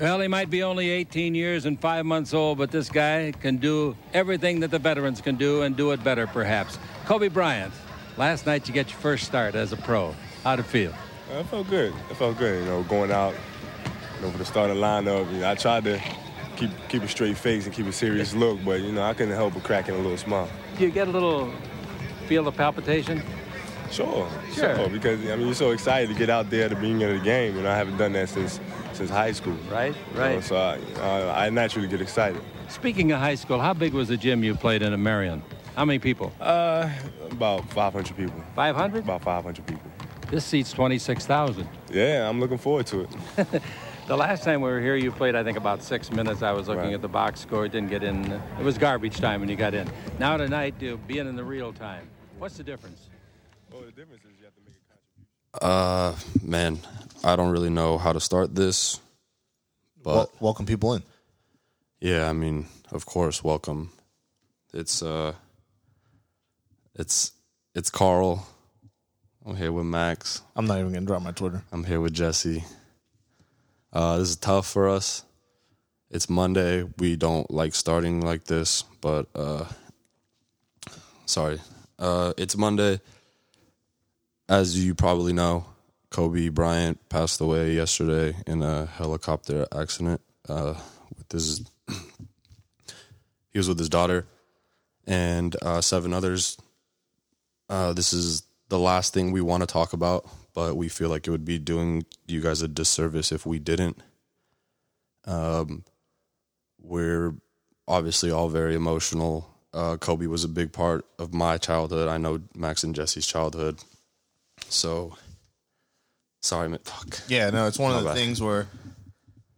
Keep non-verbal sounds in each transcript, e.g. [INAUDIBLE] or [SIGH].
Well, he might be only 18 years and five months old, but this guy can do everything that the veterans can do and do it better, perhaps. Kobe Bryant, last night you get your first start as a pro. How'd it feel? I felt good. I felt good. You know, going out, you know, for the starting lineup. You know, I tried to keep keep a straight face and keep a serious look, but you know, I couldn't help but cracking a little smile. Do you get a little feel of palpitation? Sure, Sure. sure. Because I mean, you're so excited to get out there at the beginning of the game. You know, I haven't done that since since high school. Right, You know, right. so I, uh, I naturally get excited. Speaking of high school, how big was the gym you played in at Merion? How many people? Uh, about 500 people. 500? About 500 people. This seats 26,000. Yeah, I'm looking forward to it. [LAUGHS] The last time we were here, you played, I think, about six minutes. I was looking Right. at the box score. It didn't get in. It was garbage time when you got in. Now tonight, being in the real time. What's the difference? well, the difference is you have to make a contribution. Uh, man, I don't really know how to start this, but Wel- welcome people in. yeah, I mean, of course, welcome. It's uh, it's it's Carl. I'm here with Max. I'm not even gonna drop my Twitter. I'm here with Jesse. Uh, this is tough for us. It's Monday. We don't like starting like this, but uh, sorry. Uh, it's Monday. As you probably know, Kobe Bryant passed away yesterday in a helicopter accident. Uh, with his, he was with his daughter and uh, seven others. Uh, this is the last thing we want to talk about, but we feel like it would be doing you guys a disservice if we didn't. Um, we're obviously all very emotional. Uh, Kobe was a big part of my childhood. I know Max and Jesse's childhood. So, sorry, man. Fuck. Yeah, no, it's one of the things where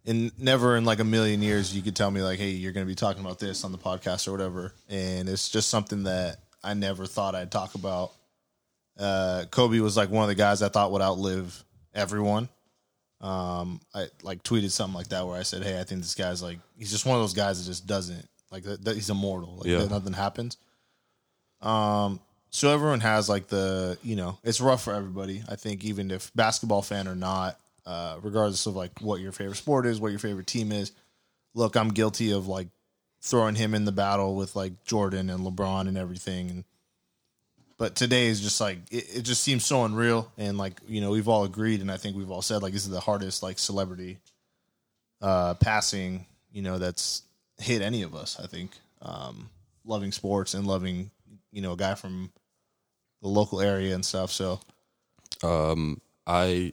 in never in like a million years you could tell me like, hey, you're gonna be talking about this on the podcast or whatever. And it's just something that I never thought I'd talk about. Uh Kobe was like one of the guys I thought would outlive everyone. Um I like tweeted something like that where I said, Hey, I think this guy's like he's just one of those guys that just doesn't like that, that he's immortal. Like Yeah. nothing happens. Um so everyone has like the you know it's rough for everybody i think even if basketball fan or not uh regardless of like what your favorite sport is what your favorite team is. Look i'm guilty of like throwing him in the battle with like jordan and lebron and everything and but today is just like it, it just seems so unreal and like you know we've all agreed and i think we've all said like this is the hardest like celebrity uh passing you know that's hit any of us i think. Um loving sports and loving you know a guy from the local area and stuff. So Um, I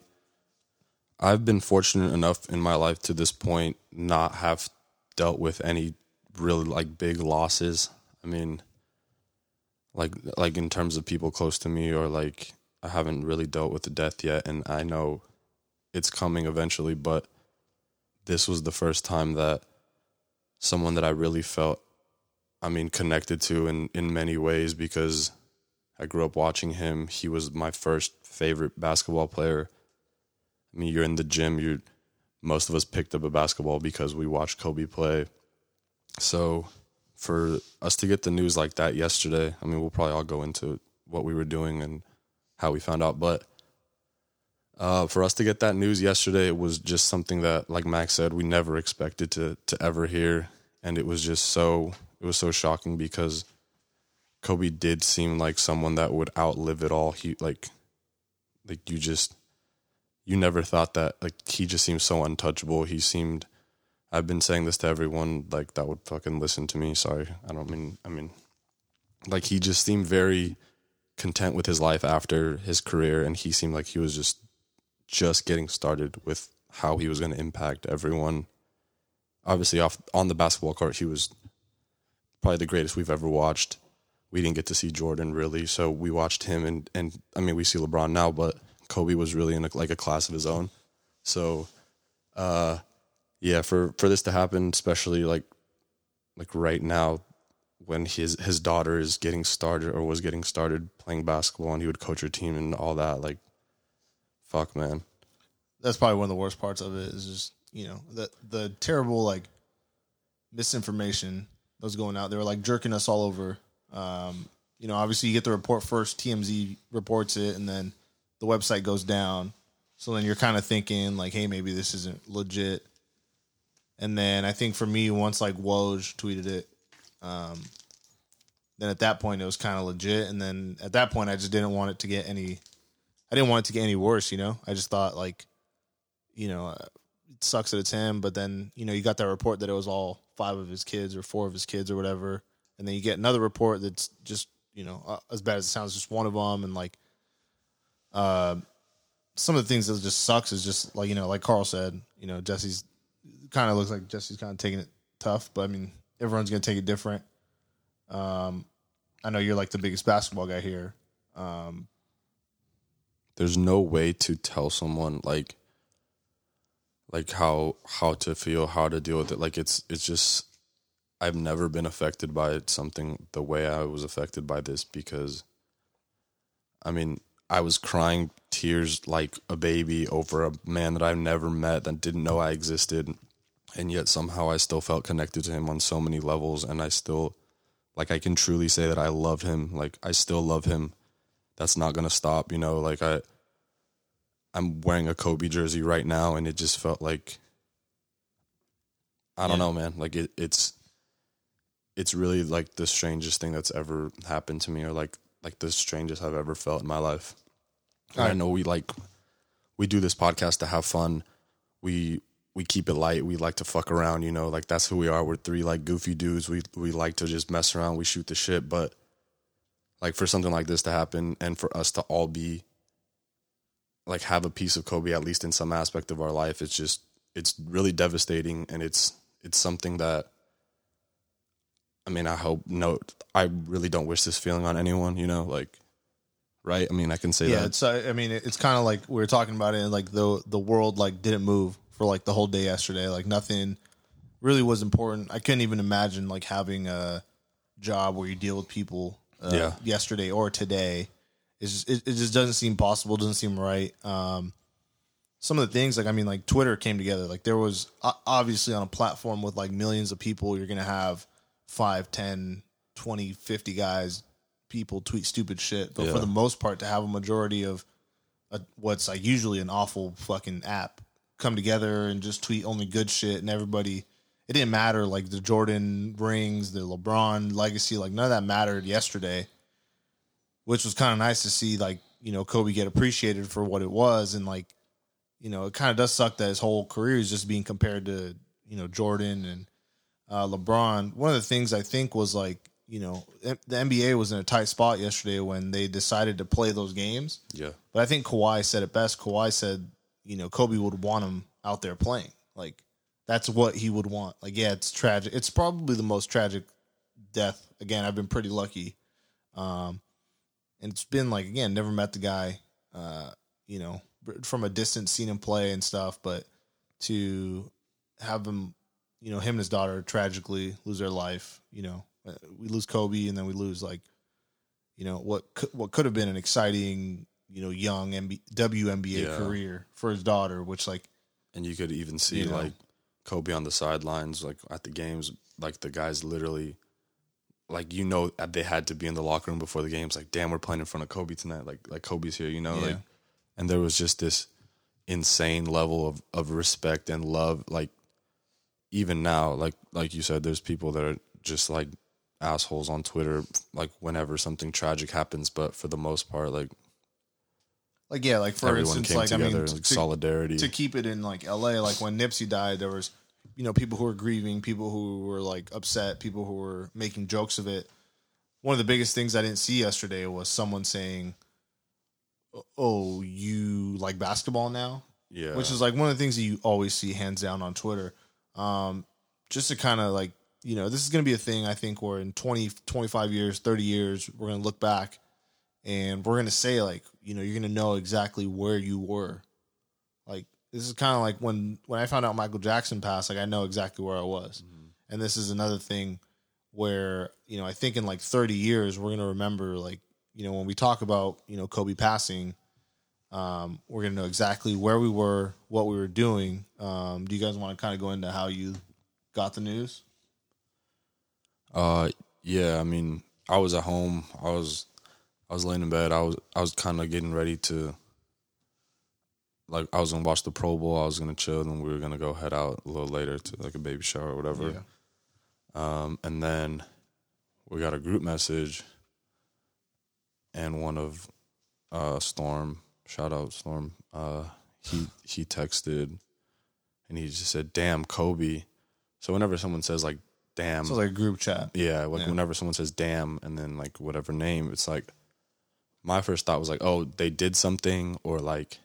I've been fortunate enough in my life to this point not have dealt with any really like big losses. I mean, like like in terms of people close to me or like I haven't really dealt with the death yet, and I know it's coming eventually. But this was the first time that someone that I really felt, I mean, connected to in in many ways because I grew up watching him. He was my first favorite basketball player. I mean, you're in the gym. You, most of us picked up a basketball because we watched Kobe play. So, for us to get the news like that yesterday, I mean, we'll probably all go into what we were doing and how we found out. But uh, for us to get that news yesterday, it was just something that, like Max said, we never expected to to ever hear, and it was just so it was so shocking because Kobe did seem like someone that would outlive it all. He like like you just you never thought that like he just seemed so untouchable. He seemed I've been saying this to everyone like that would fucking listen to me. Sorry. I don't mean I mean like he just seemed very content with his life after his career and he seemed like he was just just getting started with how he was going to impact everyone. Obviously off on the basketball court he was probably the greatest we've ever watched we didn't get to see Jordan really, so we watched him and and I mean we see LeBron now, but Kobe was really in a, like a class of his own. So, uh, yeah, for for this to happen, especially like like right now, when his his daughter is getting started or was getting started playing basketball, and he would coach her team and all that, like, fuck, man. that's probably one of the worst parts of it is just you know the the terrible like misinformation that was going out. They were like jerking us all over. Um, you know, obviously you get the report first. TMZ reports it, and then the website goes down. So then you're kind of thinking like, hey, maybe this isn't legit. And then I think for me, once like Woj tweeted it, um, then at that point it was kind of legit. And then at that point, I just didn't want it to get any. I didn't want it to get any worse. You know, I just thought like, you know, uh, it sucks that it's him. But then you know, you got that report that it was all five of his kids or four of his kids or whatever, and then you get another report that's just you know uh, as bad as it sounds, just one of them, and like, uh, some of the things that just sucks is just like you know, like Carl said, you know, Jesse's kind of looks like Jesse's kind of taking it tough, but I mean, everyone's gonna take it different. Um, I know you're like the biggest basketball guy here. Um, there's no way to tell someone like like how how to feel, how to deal with it. Like it's it's just I've never been affected by something the way I was affected by this because I mean, I was crying tears like a baby over a man that I've never met that didn't know I existed and yet somehow I still felt connected to him on so many levels and I still like I can truly say that I love him. Like I still love him. That's not going to stop, you know, like I I'm wearing a Kobe jersey right now and it just felt like I don't yeah. know, man. Like it, it's it's really like the strangest thing that's ever happened to me or like like the strangest I've ever felt in my life. I know we like we do this podcast to have fun. We we keep it light. We like to fuck around, you know, like that's who we are. We're three like goofy dudes. We we like to just mess around. We shoot the shit, but like for something like this to happen and for us to all be like have a piece of Kobe at least in some aspect of our life, it's just it's really devastating and it's it's something that I mean, I hope no I really don't wish this feeling on anyone, you know, like right? I mean, I can say yeah, that. it's I mean, it's kind of like we were talking about it and like the the world like didn't move for like the whole day yesterday. Like nothing really was important. I couldn't even imagine like having a job where you deal with people uh, yeah. yesterday or today. It's just, it, it just doesn't seem possible. Doesn't seem right. Um, some of the things like I mean, like Twitter came together. Like there was obviously on a platform with like millions of people, you're gonna have five, 10, 20, 50 guys, people tweet stupid shit. But yeah. for the most part, to have a majority of a, what's like usually an awful fucking app come together and just tweet only good shit and everybody it didn't matter like the Jordan rings, the LeBron legacy, like none of that mattered yesterday. Which was kind of nice to see like, you know, Kobe get appreciated for what it was and like, you know, it kind of does suck that his whole career is just being compared to, you know, Jordan and uh, LeBron. One of the things I think was like, you know, the NBA was in a tight spot yesterday when they decided to play those games. Yeah. But I think Kawhi said it best. Kawhi said you know, Kobe would want him out there playing. Like that's what he would want. Like, yeah, it's tragic. It's probably the most tragic death. Again, I've been pretty lucky. Um, and it's been like again, never met the guy. Uh, you know, from a distance, seen him play and stuff, but to have him, you know, him and his daughter tragically lose their life. You know, uh, we lose Kobe, and then we lose like, you know, what what could have been an exciting you know young MB, WNBA yeah. career for his daughter, which like, and you could even see know, like Kobe on the sidelines, like at the games, like the guys literally, like you know they had to be in the locker room before the games. Like, damn, we're playing in front of Kobe tonight. Like, like Kobe's here, you know. Yeah. Like, and there was just this insane level of of respect and love. Like, even now, like like you said, there's people that are just like assholes on Twitter, like whenever something tragic happens. But for the most part, like like yeah, like for Everyone instance, like I mean, like to, solidarity to keep it in like L.A. Like when Nipsey died, there was you know people who were grieving, people who were like upset, people who were making jokes of it. One of the biggest things I didn't see yesterday was someone saying, "Oh, you like basketball now?" Yeah, which is like one of the things that you always see hands down on Twitter. Um, just to kind of like you know, this is going to be a thing I think where in 20, 25 years, 30 years, we're going to look back and we're gonna say like you know you're gonna know exactly where you were like this is kind of like when when i found out michael jackson passed like i know exactly where i was mm-hmm. and this is another thing where you know i think in like 30 years we're gonna remember like you know when we talk about you know kobe passing um, we're gonna know exactly where we were what we were doing um, do you guys want to kind of go into how you got the news uh yeah i mean i was at home i was I was laying in bed. I was I was kind of getting ready to like I was gonna watch the Pro Bowl. I was gonna chill, and we were gonna go head out a little later to like a baby shower or whatever. Yeah. Um, and then we got a group message, and one of uh, Storm, shout out Storm, uh, he he texted, and he just said, "Damn, Kobe." So whenever someone says like "damn," So it's like a group chat. yeah, like Yeah. whenever someone says "damn" and then like whatever name, it's like my first thought was like, "Oh, they did something," or like,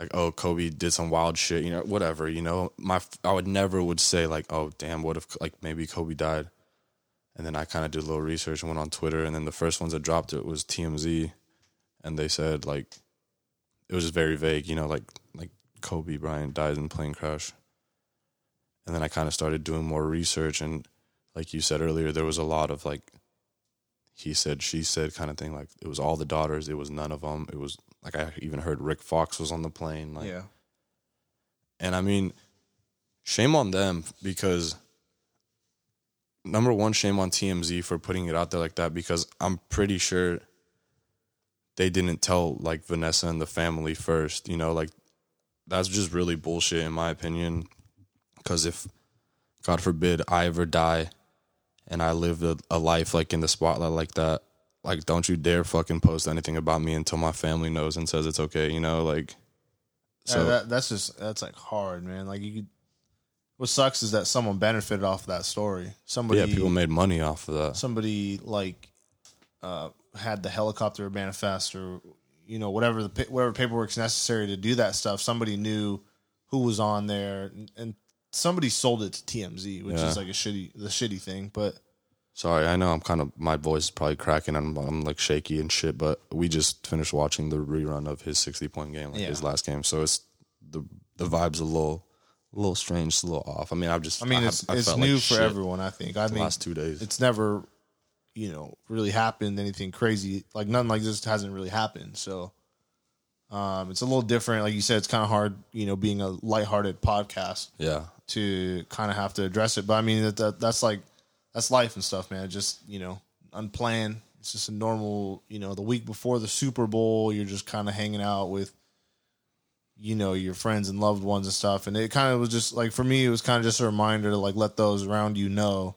like oh, Kobe did some wild shit, you know, whatever, you know. My I would never would say like, "Oh, damn, what if like maybe Kobe died?" And then I kind of did a little research and went on Twitter, and then the first ones that dropped it was TMZ, and they said like it was just very vague, you know, like like Kobe Bryant died in plane crash. And then I kind of started doing more research, and like you said earlier, there was a lot of like he said, she said kind of thing. Like it was all the daughters, it was none of them. It was like I even heard Rick Fox was on the plane. Like, Yeah. and I mean, shame on them because number one, shame on TMZ for putting it out there like that because I'm pretty sure they didn't tell like Vanessa and the family first. You know, like that's just really bullshit in my opinion. Because if, God forbid, I ever die and I live a, a life like in the spotlight like that, like don't you dare fucking post anything about me until my family knows and says it's okay. You know, like. So So that, that's just that's like hard, man. Like you could. What sucks is that someone benefited off of that story. Somebody, yeah, people made money off of that. somebody like uh, had the helicopter manifest or you know whatever the whatever paperwork's necessary to do that stuff. Somebody knew who was on there, and, and somebody sold it to TMZ, which Yeah. is like a shitty the shitty thing. But Sorry, I know I'm kind of my voice is probably cracking. I'm I'm like shaky and shit. But we just finished watching the rerun of his 60 point game, like Yeah. his last game. So it's the the vibes a little a little strange, a little off. I mean, I've just I mean, have- it's I it's new like for everyone. I think. I the mean, last two days. it's never you know really happened anything crazy like nothing like this hasn't really happened. So um it's a little different. Like you said it's kind of hard you know being a lighthearted podcast yeah, to kind of have to address it. But i mean that, that that's like that's life and stuff man. Just you know unplanned. It's just a normal you know the week before the super bowl you're just kind of hanging out with you know your friends and loved ones and stuff. And it kind of was just like for me it was kind of just a reminder to like let those around you know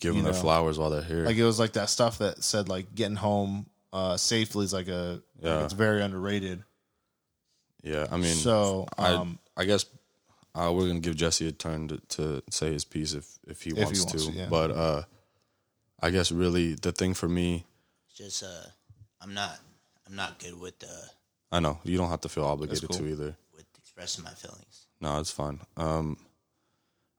give them you their know, flowers while they're here. like it was like that stuff that said like getting home uh safely is like a like it's very underrated yeah, I mean, so I um I guess uh, we're gonna give Jesse a turn to, to say his piece if if he he wants, wants to. to, yeah. But uh, I guess really the thing for me, It's Just uh, I'm not I'm not good with uh I know you don't have to feel obligated cool. to either. with expressing my feelings. No, it's fine. Um,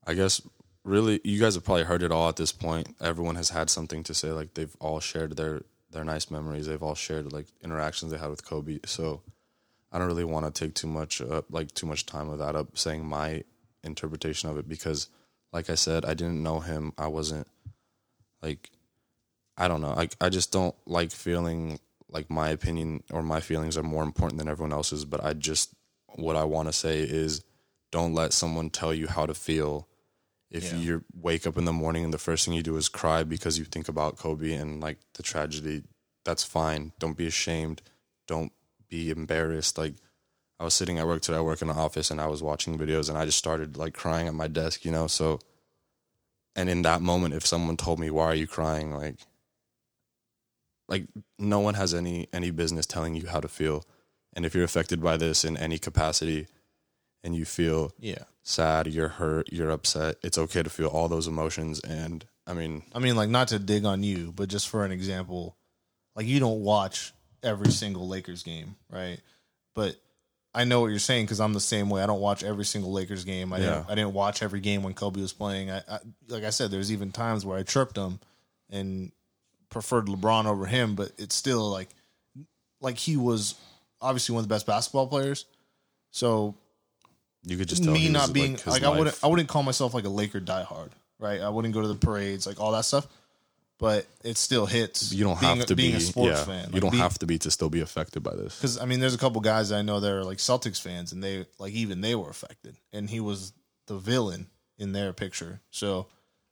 I guess really, you guys have probably heard it all at this point. Everyone has had something to say. Like they've all shared their their nice memories. They've all shared like interactions they had with Kobe. So I don't really want to take too much uh, like too much time with that up saying my interpretation of it because, like I said, I didn't know him. I wasn't like I don't know. I I just don't like feeling like my opinion or my feelings are more important than everyone else's. But I just what I want to say is don't let someone tell you how to feel. If Yeah. you wake up in the morning and the first thing you do is cry because you think about Kobe and like the tragedy, that's fine. Don't be ashamed. Don't be embarrassed. Like I was sitting at work today, I work in an office and I was watching videos and I just started like crying at my desk, you know? So and in that moment if someone told me, Why are you crying? Like like no one has any any business telling you how to feel. And if you're affected by this in any capacity and you feel yeah. sad, you're hurt, you're upset, it's okay to feel all those emotions and I mean, i mean like not to dig on you but just for an example like you don't watch every single lakers game right? But i know what you're saying because i'm the same way. I don't watch every single lakers game. I Yeah. didn't i didn't watch every game when kobe was playing. I, I like i said there's even times where i tripped him and preferred lebron over him but it's still like like he was obviously one of the best basketball players. So you could just tell me not being his like, I wouldn't. I wouldn't call myself like a Laker diehard, right? I wouldn't go to the parades, like all that stuff. But it still hits. you don't being, have to being be a sports yeah, fan. You don't have to be to still be affected by this. because I mean, there's a couple guys I know that are like Celtics fans, and they like even they were affected, and he was the villain in their picture. So,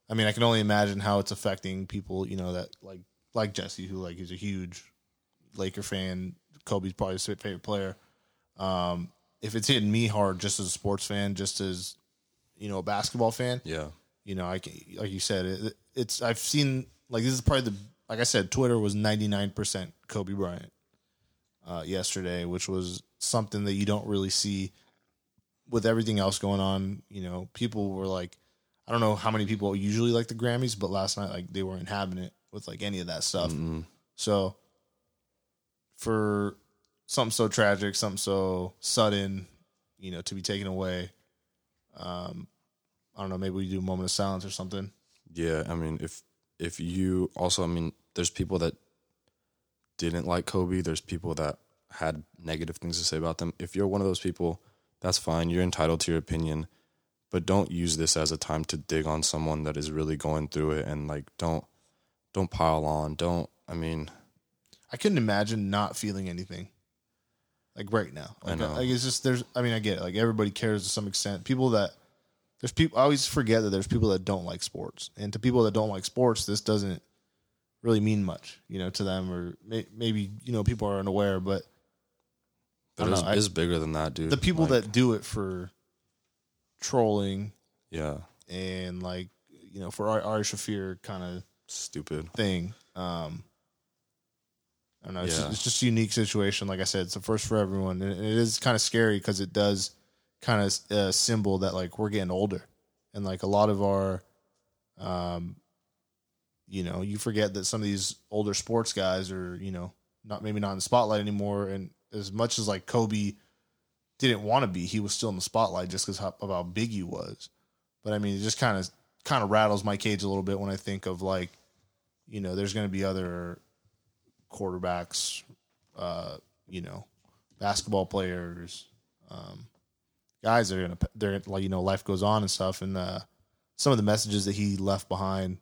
I mean, I can only imagine how it's affecting people. You know that like like Jesse, who like is a huge Laker fan. Kobe's probably his favorite player. Um, if it's hitting me hard, just as a sports fan, just as you know, a basketball fan, Yeah. you know, I can, like you said, it, it's I've seen like this is probably the like I said, Twitter was ninety nine percent Kobe Bryant uh, yesterday, which was something that you don't really see with everything else going on. You know, people were like, I don't know how many people usually like the Grammys, but last night like they weren't having it with like any of that stuff. So for something so tragic, something so sudden, you know, to be taken away. Um, I don't know. Maybe we do a moment of silence or something. Yeah, I mean, if if you also, I mean, there's people that didn't like Kobe. There's people that had negative things to say about them. If you're one of those people, that's fine. You're entitled to your opinion, but don't use this as a time to dig on someone that is really going through it. And like, don't don't pile on. Don't. I mean, I couldn't imagine not feeling anything like right now. Like, know. like it's just there's. I mean, I get it. Like everybody cares to some extent. People that there's people. I always forget that there's people that don't like sports, and to people that don't like sports, this doesn't really mean much, you know, to them, or may, maybe you know people are unaware, but but it's, know, I- it's bigger than that, dude. the people Like, that do it for trolling yeah, and like you know for Ari Shaffir kind of stupid. thing. Um, I don't know. It's, Yeah. just, it's just a unique situation. Like I said, it's a first for everyone, and it is kind of scary because it does kind of uh, symbol that like we're getting older, and like a lot of our, um, you know, you forget that some of these older sports guys are you know not maybe not in the spotlight anymore, and as much as like Kobe didn't want to be, he was still in the spotlight just because how, of how big he was. But I mean, it just kind of kind of rattles my cage a little bit when I think of like, you know, there's going to be other quarterbacks, uh, you know, basketball players, um, guys that are gonna they're like you know life goes on and stuff, and uh, some of the messages that he left behind,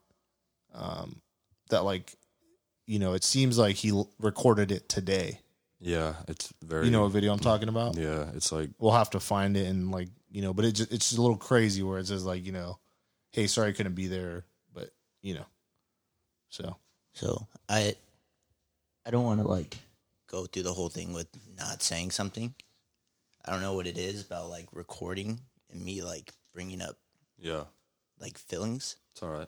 um, that like, you know, it seems like he l- recorded it today. Yeah, it's very. You know what video I'm talking about? Yeah, it's like we'll have to find it and like you know but it just, it's just a little crazy where it says like you know hey sorry i couldn't be there but you know so So I I don't want to like go through the whole thing with not saying something. I don't know what it is about like recording and me like bringing up yeah, like feelings. it's all right.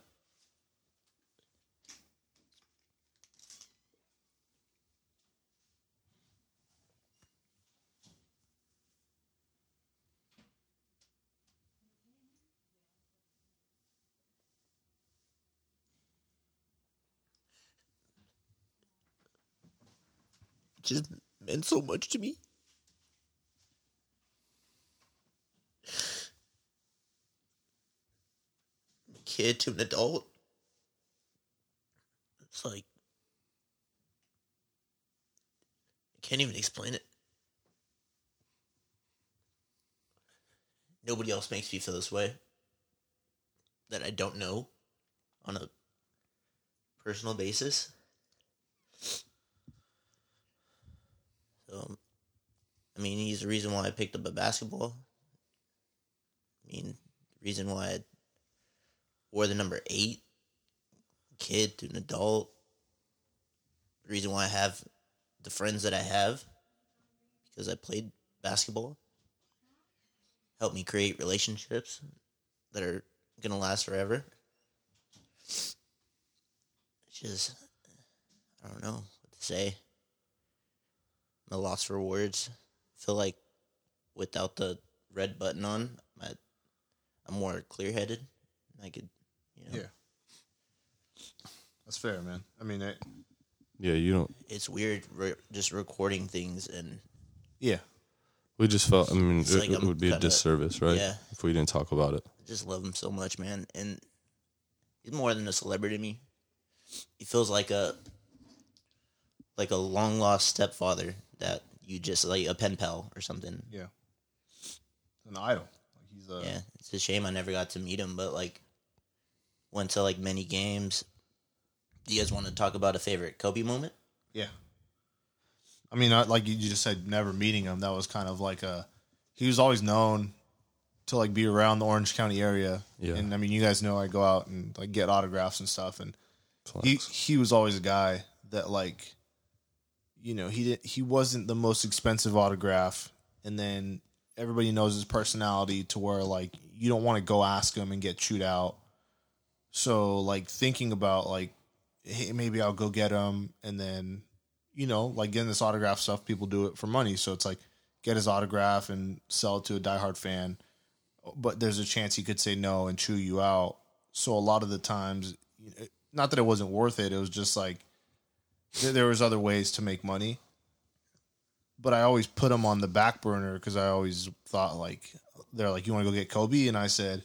Just meant so much to me. Kid to an adult. It's like I can't even explain it. Nobody else makes me feel this way that I don't know on a personal basis. So, I mean, he's the reason why I picked up a basketball. I mean, the reason why I wore the number eight, kid to an adult. The reason why I have the friends that I have, because I played basketball. Helped me create relationships that are gonna last forever. It's just, I don't know what to say. I'm a loss for words. feel like without the red button on, I, I'm more clear headed. I could, you know, Yeah. that's fair man i mean it, Yeah, you don't. it's weird re- just recording things and yeah We just felt. I mean, it, like it would be a kinda- disservice, right? yeah. If we didn't talk about it. I just love him so much, man. And he's more than a celebrity to me. He feels like a like a long lost stepfather that you just like a pen pal or something. yeah an idol like he's a Yeah, it's a shame I never got to meet him, but like went to like many games. Do you guys want to talk about a favorite Kobe moment? Yeah. I mean, I, like you just said, never meeting him. That was kind of like a. He was always known to like be around the Orange County area. Yeah. And I mean, you guys know I go out and like get autographs and stuff, and he he was always a guy that like, you know, he did he wasn't the most expensive autograph, and then everybody knows his personality to where like you don't want to go ask him and get chewed out. So like thinking about like hey, maybe I'll go get him. And then you know like getting this autograph stuff people do it for money. So it's like get his autograph and sell it to a diehard fan. But there's a chance he could say no and chew you out. So a lot of the times not that it wasn't worth it it was just like there, there was other ways to make money but I always put them on the back burner because I always thought like they're like you want to go get Kobe and I said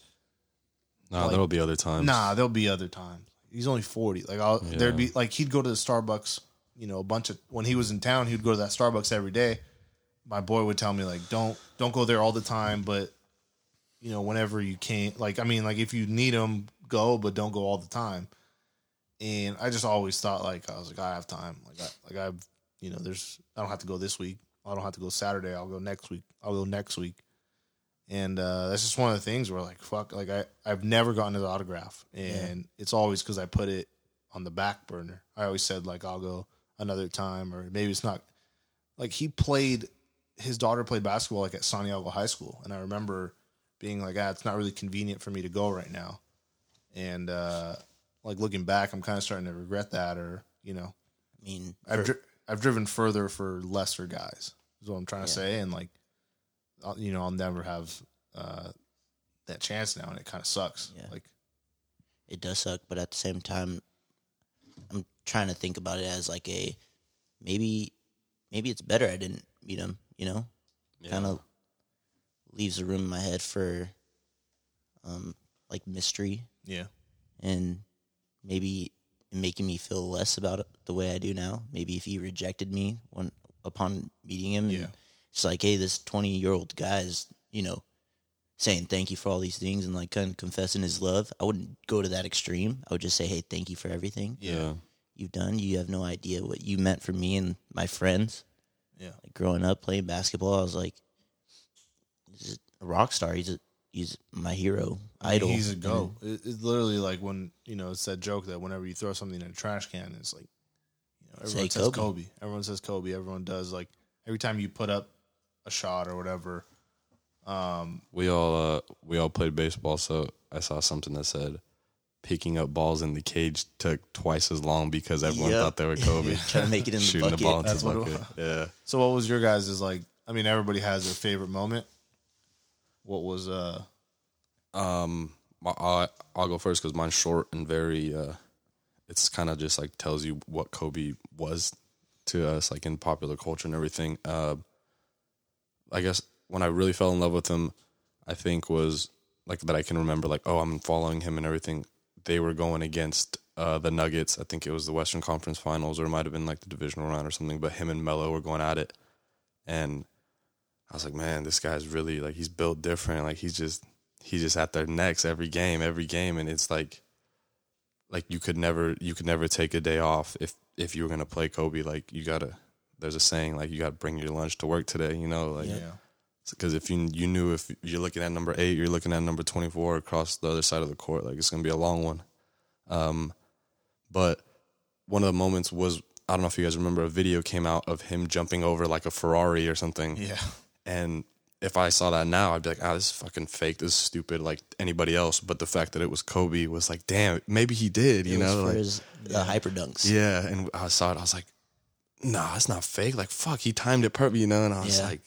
No, Like- there'll be other times. Nah, there'll be other times. He's only forty. Like I'll, there'd be like he'd go to the Starbucks. You know, a bunch of when he was in town, he'd go to that Starbucks every day. My boy would tell me like, don't don't go there all the time, but you know, whenever you can. Like I mean, like if you need him, go, but don't go all the time. And I just always thought like I was like I have time. Like I like I, you know, there's I don't have to go this week. I don't have to go Saturday. I'll go next week. I'll go next week and uh, that's just one of the things where like fuck like I I've never gotten his autograph and it's always because I put it on the back burner. I always said like I'll go another time or maybe it's not like he played his daughter played basketball like at Santiago High School and I remember being like ah it's not really convenient for me to go right now and uh like looking back I'm kind of starting to regret that or you know I mean, I've dri- I've driven further for lesser guys. Is what I'm trying to say, and like, I'll, you know, I'll never have uh, that chance now, and it kind of sucks. Yeah. Like, it does suck, but at the same time, I'm trying to think about it as like a maybe maybe it's better I didn't meet him. You know, kind of leaves a room in my head for um like mystery yeah, and maybe making me feel less about it the way I do now. Maybe if he rejected me when upon meeting him, Yeah. and it's like, hey, this twenty year old guy is, you know, saying thank you for all these things and like kind of confessing his love. I wouldn't go to that extreme. I would just say, hey, thank you for everything Yeah. you've done. You have no idea what you meant for me and my friends. yeah, Like growing up playing basketball, I was like, he's a rock star. He's a, he's my hero, idol. He's a go. It, it's literally like when you know it's that joke that whenever you throw something in a trash can, it's like, you know, everyone Say says Kobe. Kobe. Everyone says Kobe. Everyone does like every time you put up a shot or whatever. Um, We all uh we all played baseball, so I saw something that said picking up balls in the cage took twice as long because everyone Yep. thought they were Kobe. [LAUGHS] Trying to make it in the [LAUGHS] Shooting bucket. the ball into That's the what it bucket. Yeah. so what was your guys' is like? I mean, everybody has their favorite moment. What was uh? Um, my- I I'll go first because mine's short and very. uh It's kind of just like tells you what Kobe was to us, like in popular culture and everything. Uh, I guess when I really fell in love with him, I think was like that I can remember, like oh, I'm following him and everything. They were going against uh, the Nuggets. I think it was the Western Conference Finals, or it might have been like the divisional round or something. But him and Melo were going at it, and I was like, man, this guy's really like he's built different. Like he's just he's just at their necks every game, every game, and it's like like you could never you could never take a day off if if you were gonna play Kobe. Like you gotta there's a saying like you gotta bring your lunch to work today. You know, like Yeah. because if you you knew if you're looking at number eight, you're looking at number twenty four across the other side of the court. Like it's gonna be a long one. Um, but one of the moments was I don't know if you guys remember a video came out of him jumping over like a Ferrari or something. Yeah. And if I saw that now, I'd be like, ah, this is fucking fake. This is stupid, like anybody else. But the fact that it was Kobe was like, damn, maybe he did, you It was know? for Like, his, the Hyperdunks. yeah. And I saw it, I was like, nah, it's not fake. Like, fuck, he timed it perfect, you know? And I was Yeah. like,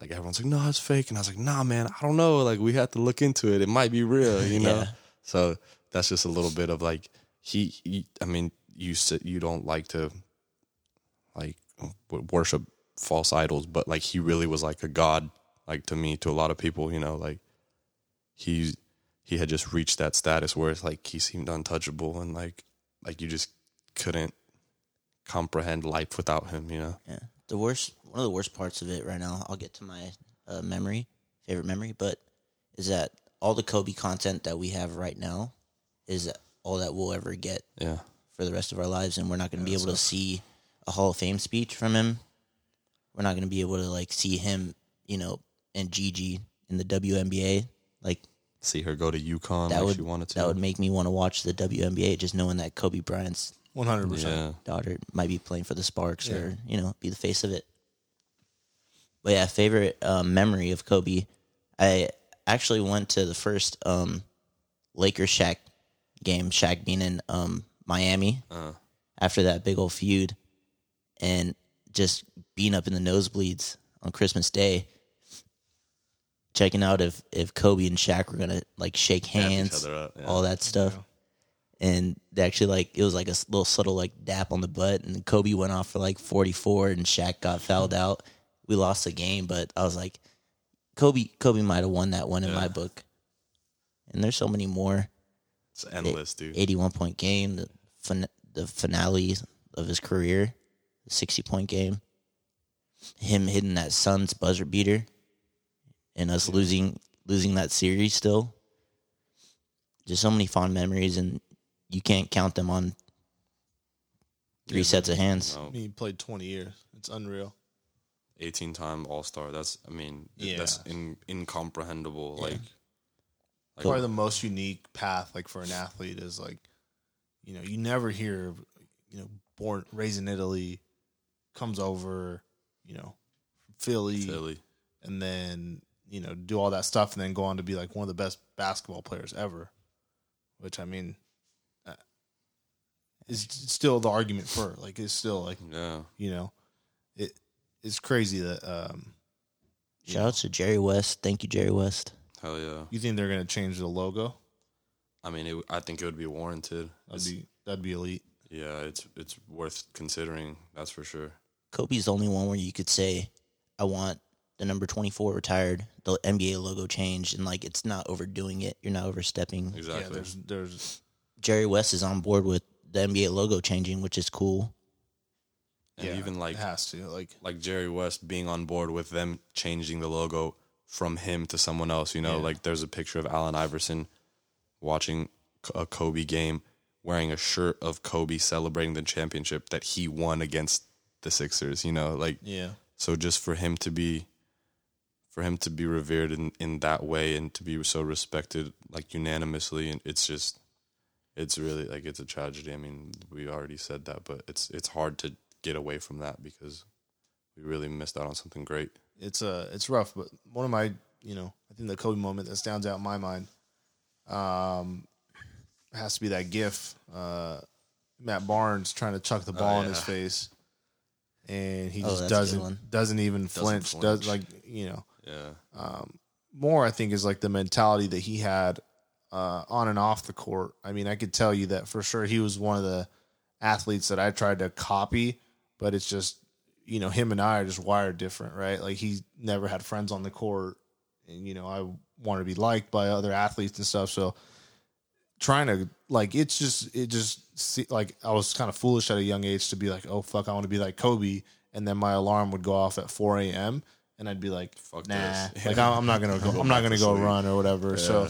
like everyone's like, no, it's fake. And I was like, nah, man, I don't know. Like, we have to look into it. It might be real, you [LAUGHS] know? Yeah. So that's just a little bit of like, he, he I mean, you said you don't like to like worship false idols, but like he really was like a god, like to me, to a lot of people, you know, like he he had just reached that status where it's like he seemed untouchable and like like you just couldn't comprehend life without him, you know. Yeah. The worst, one of the worst parts of it right now, I'll get to my uh, memory, favorite memory, but is that all the Kobe content that we have right now is all that we'll ever get Yeah. for the rest of our lives. And we're not going to be able to see a Hall of Fame speech from him. We're not going to be able to like see him, you know, and Gigi in the WNBA. Like See her go to UConn that like would, she wanted to. that would make me want to watch the WNBA just knowing that Kobe Bryant's One hundred percent. yeah. daughter might be playing for the Sparks or, you know, be the face of it. But yeah, favorite um, memory of Kobe. I actually went to the first um, Lakers Shaq game. Shaq being in um, Miami after that big old feud, and just being up in the nosebleeds on Christmas Day, checking out if if Kobe and Shaq were gonna like shake hands, up, yeah. all that stuff. And they actually like it was like a little subtle like dap on the butt, and Kobe went off for like forty four, and Shaq got fouled hmm. out. We lost the game, but I was like, Kobe Kobe might have won that one in my book. And there's so many more. It's endless, dude. 81 point game, the fin- the finale of his career, 60 point game, him hitting that Suns buzzer beater, and us losing losing that series still. Just so many fond memories, and you can't count them on three sets of hands. No, I mean, he played 20 years. It's unreal. 18 time All Star. That's, I mean, Yeah. that's in, incomprehensible. Like, Probably the most unique path, like for an athlete, is like, you know, you never hear, you know, born raised in Italy, comes over, you know, Philly, Philly. and then you know do all that stuff, and then go on to be like one of the best basketball players ever. Which I mean, uh, is still the argument for like it's still like Yeah. you know, it it's crazy that um Shout out to Jerry West. Thank you, Jerry West. Hell yeah. you think they're gonna change the logo. I mean, it, I think it would be warranted. That'd It's- be that'd be elite. yeah, it's it's worth considering. That's for sure. Kobe's the only one where you could say, I want the number 24 retired, the NBA logo changed, and like it's not overdoing it. You're not overstepping. Yeah, Exactly. there's there's Jerry West is on board with the NBA logo changing, which is cool. and yeah, even like it has to like like Jerry West being on board with them changing the logo from him to someone else. You know, Yeah. like there's a picture of Allen Iverson watching a Kobe game wearing a shirt of Kobe celebrating the championship that he won against the Sixers. You know, like yeah. so just for him to be for him to be revered in, in that way and to be so respected like unanimously and it's just it's really like it's a tragedy. I mean, we already said that, but it's it's hard to get away from that because we really missed out on something great. it's uh it's rough, but one of my you know I think the Kobe moment that stands out in my mind um has to be that GIF uh Matt Barnes trying to chuck the ball in his face and he Oh, just that's a good one. doesn't doesn't even flinch, does flinch. like you know Yeah. more I think is like the mentality that he had uh, on and off the court. I mean, I could tell you that for sure he was one of the athletes that I tried to copy, but it's just you know him and I are just wired different, right? Like he never had friends on the court, and you know I want to be liked by other athletes and stuff. So trying to like it's just it just like I was kind of foolish at a young age to be like, oh fuck, I want to be like Kobe, and then my alarm would go off at four a.m. and I'd be like, Fuck nah, this. [LAUGHS] like I'm I'm not gonna go, I'm not gonna go run or whatever. So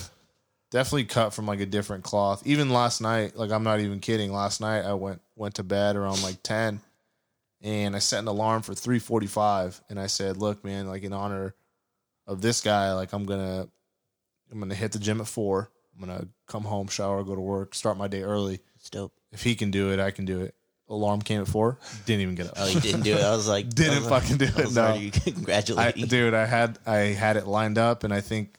definitely cut from like a different cloth. Even last night, like I'm not even kidding. Last night I went went to bed around like ten, and I set an alarm for three forty five, and I said, look, man, like in honor of this guy, like I'm gonna I'm gonna hit the gym at four. I'm gonna come home, shower, go to work, start my day early. It's dope. If he can do it, I can do it. Alarm came at four. Didn't even get up. Oh, you didn't do it. I was like, [LAUGHS] Didn't I was like- fucking do it, no. already [LAUGHS] I, dude, I had I had it lined up, and I think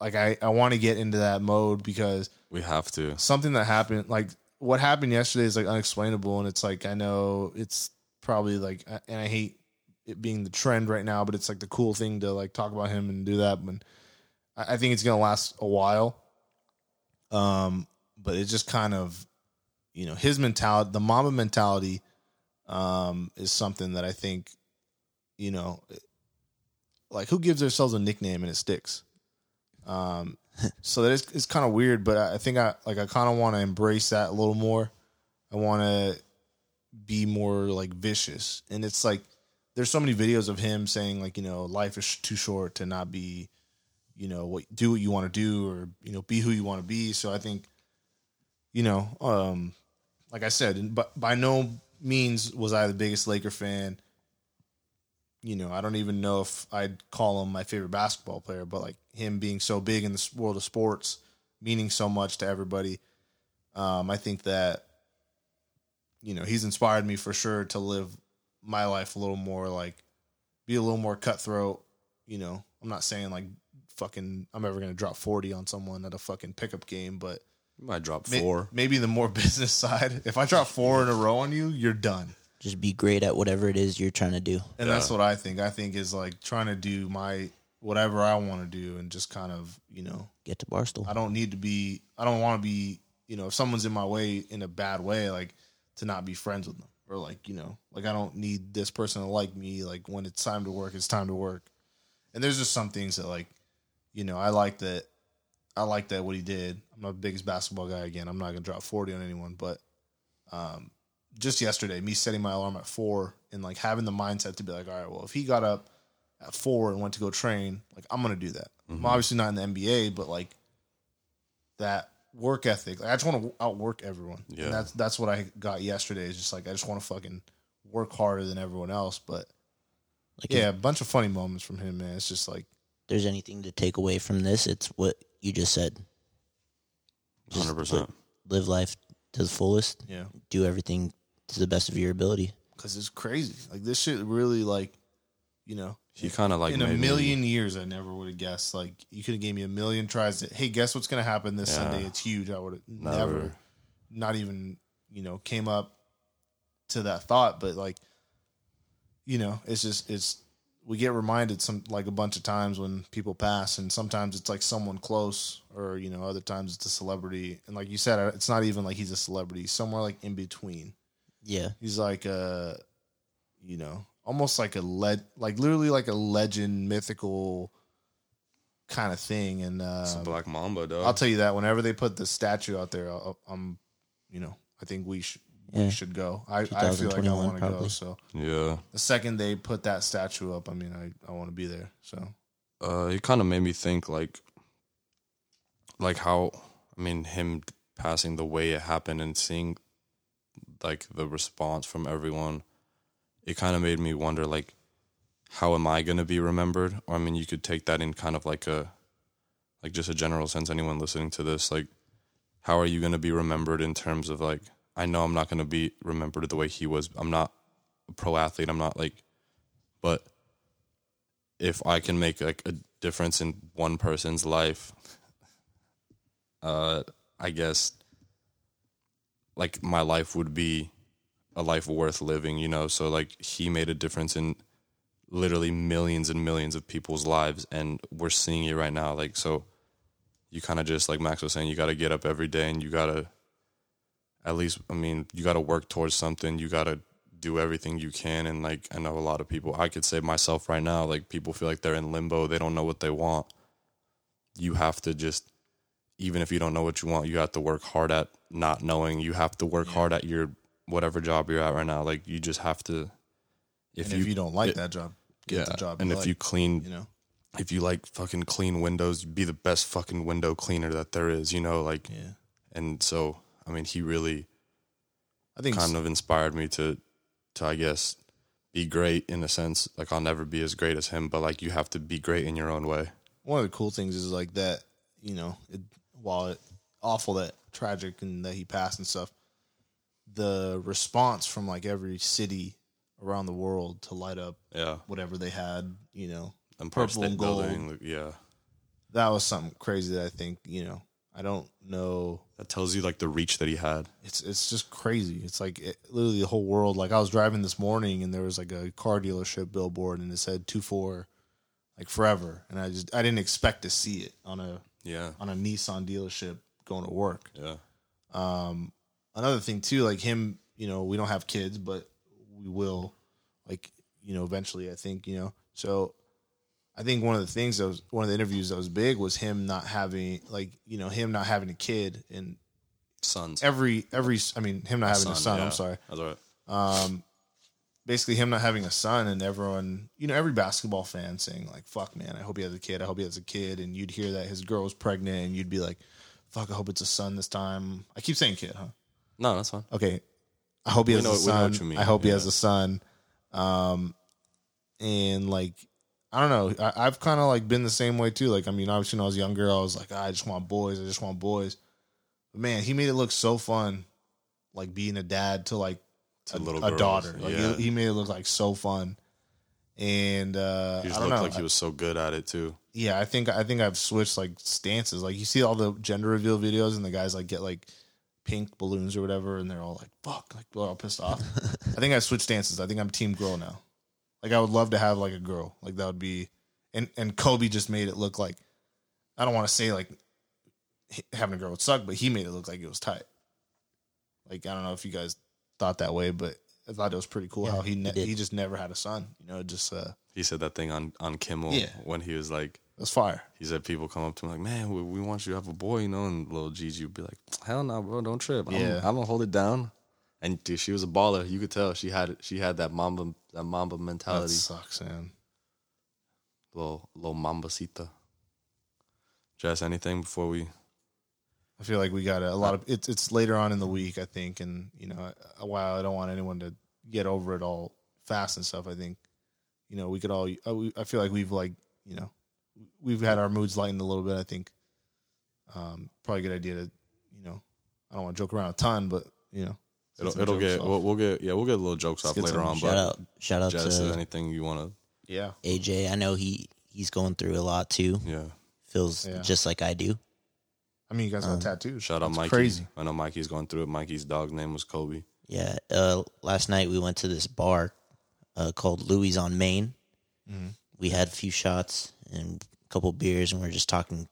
like I I want to get into that mode because We have to. something that happened like what happened yesterday is like unexplainable, and it's like I know it's probably like and I hate it being the trend right now, but it's like the cool thing to like talk about him and do that. But I I think it's gonna last a while. Um, but it just kind of, you know, his mentality, the Mamba mentality, um, is something that I think, you know, like who gives themselves a nickname and it sticks. Um, [LAUGHS] so that is it's kind of weird, but I I think I like I kind of want to embrace that a little more. I want to be more like vicious, and it's like there's so many videos of him saying like you know life is too short to not be, you know what do what you want to do or you know be who you want to be. So I think, you know, um, like I said, but by no means was I the biggest Laker fan. You know, I don't even know if I'd call him my favorite basketball player, but like him being so big in the world of sports, meaning so much to everybody, um, I think that you know he's inspired me for sure to live my life a little more like be a little more cutthroat. You know, I'm not saying like fucking I'm ever gonna drop 40 on someone at a fucking pickup game, but You might drop may- four. maybe the more [LAUGHS] business side. If I drop four in a row on you, you're done. Just be great at whatever it is you're trying to do. And that's what I think. I think is like trying to do my whatever I want to do and just kind of, you know, Get to Barstool. I don't need to be I don't want to be, you know, if someone's in my way in a bad way, like to not be friends with them. Or like, you know, like I don't need this person to like me. Like when it's time to work, it's time to work. And there's just some things that like, you know, I like that I like that what he did. I'm not the biggest basketball guy again. I'm not gonna drop 40 on anyone, but um just yesterday, me setting my alarm at four and like having the mindset to be like, all right, well, if he got up at four and went to go train, like I'm gonna do that. I'm obviously not in the NBA, but like that work ethic, like, I just want to outwork everyone. Yeah. And that's that's what I got yesterday. Is just like I just want to fucking work harder than everyone else. But Like yeah, a bunch of funny moments from him, man. It's just like there's anything to take away from this, it's what you just said. Hundred percent. Live life to the fullest. yeah, Do everything to the best of your ability. because it's crazy. Like this shit really like, you know, He kind of like in a made me- million years, I never would have guessed. Like you could have gave me a million tries. To, hey, guess what's gonna happen this Yeah. Sunday? It's huge. I would have never. Never. not even you know came up to that thought. But like, you know, it's just it's we get reminded some like a bunch of times when people pass, and sometimes it's like someone close, or you know, other times it's a celebrity. And like you said, it's not even like he's a celebrity. He's somewhere like in between. Yeah. He's like a, you know, almost like a led, like literally like a legend, mythical kind of thing. And It's a uh, Black Mamba, dog. I'll tell you that whenever they put the statue out there, I'll, I'm, you know, I think we should Yeah. we should go. I, I feel like I want to go. So yeah. the second they put that statue up, I mean, I, I want to be there. So uh, it kind of made me think like like how I mean him passing the way it happened and seeing like the response from everyone it kind of made me wonder like how am I going to be remembered or I mean you could take that in kind of like a like just a general sense anyone listening to this like how are you going to be remembered in terms of like I know I'm not going to be remembered the way he was I'm not a pro athlete I'm not like but if I can make like a difference in one person's life, uh, I guess like my life would be a life worth living, you know. So like he made a difference in literally millions and millions of people's lives, and we're seeing it right now. Like so, you kind of just like Max was saying, you got to get up every day, and you got to at least, I mean, you got to work towards something. You got to do everything you can. And like, I know a lot of people, I could say myself right now, like, people feel like they're in limbo. They don't know what they want. You have to just, even if you don't know what you want, you have to work hard at not knowing. You have to work hard at your whatever job you're at right now. Like, you just have to, if, and if you don't like it- that job, get yeah. the job. And if like, you clean, you know, if you like fucking clean windows, be the best fucking window cleaner that there is, you know, like, yeah, and so, I mean, he really, I think kind of inspired me to to I guess be great in a sense. Like I'll never be as great as him, but like you have to be great in your own way. one of the cool things is like that, you know, it, while it awful that tragic and that he passed and stuff, the response from like every city around the world to light up Yeah. whatever they had, you know, Empire purple State and gold. Building, yeah. That was something crazy that I think, you know, I don't know. That tells you like the reach that he had. It's it's just crazy. It's like it, literally the whole world. Like I was driving this morning and there was like a car dealership billboard and it said two four, like forever. And I just I didn't expect to see it on a Yeah. on a Nissan dealership going to work. Yeah. Um, another thing too, like him, you know, we don't have kids, but we will, like, you know, eventually. I think, you know, so I think one of the things that was one of the interviews that was big was him not having, like, you know, him not having a kid, and Sons. every every, I mean, him not having a son. yeah. I'm sorry. That's all right. Um, basically him not having a son, and everyone, you know, every basketball fan saying like, "Fuck, man, I hope he has a kid. I hope he has a kid." And you'd hear that his girl was pregnant, and you'd be like, "Fuck, I hope it's a son this time." I keep saying kid, huh? No, that's fine. okay, I hope he We has know- a son. what you mean, I hope he has a son. Um, and like, I don't know. I, I've kind of like been the same way too. Like, I mean, obviously when I was younger, I was like, "Ah, I just want boys. I just want boys. But man, he made it look so fun, like being a dad to like To a, little a girls, daughter. Like, yeah. he, he made it look like so fun. and uh, He I just don't looked know. like he was so good at it too. yeah, I think I think I've switched like stances. Like you see all the gender reveal videos, and the guys like get like pink balloons or whatever, and they're all like "fuck," like they're all pissed off. [LAUGHS] I think I've switched stances. I think I'm team girl now. Like I would love to have like a girl. Like that would be, and and Kobe just made it look like. I don't want to say like having a girl would suck, but he made it look like it was tight. Like I don't know if you guys thought that way, but I thought it was pretty cool Yeah, how he ne- he he just never had a son. You know, just uh, He said that thing on on Kimmel Yeah. when he was like, it was fire. he said people come up to him like, man, we, we want you to have a boy, you know, and little Gigi would be like, hell no, bro, don't trip. I'm, Yeah. I'm gonna hold it down. And dude, she was a baller. You could tell she had she had that mamba that mamba That mentality, sucks, man. little little mambacita. Jess, anything before we? I feel like we got a, a lot of it's it's later on in the week, I think, and you know, while I don't want anyone to get over it all fast and stuff, I think, you know, we could all. uh, I feel like we've like, you know, we've had our moods lightened a little bit. I think, um, probably a good idea to, you know, I don't want to joke around a ton, but you know, It'll, it'll get we'll, we'll get yeah we'll get a little jokes off later some on. Shout But out, shout out Jess, is to anything you want to. yeah, AJ. I know he he's going through a lot too. Yeah, Feels Yeah. just like I do. I mean, you guys got Um, tattoos. shout out That's Mikey. Crazy. I know Mikey's going through it. Mikey's dog name was Kobe. Yeah. Uh, last night we went to this bar uh, called Louis on Main. Mm-hmm. We had a few shots and a couple beers, and we are just talking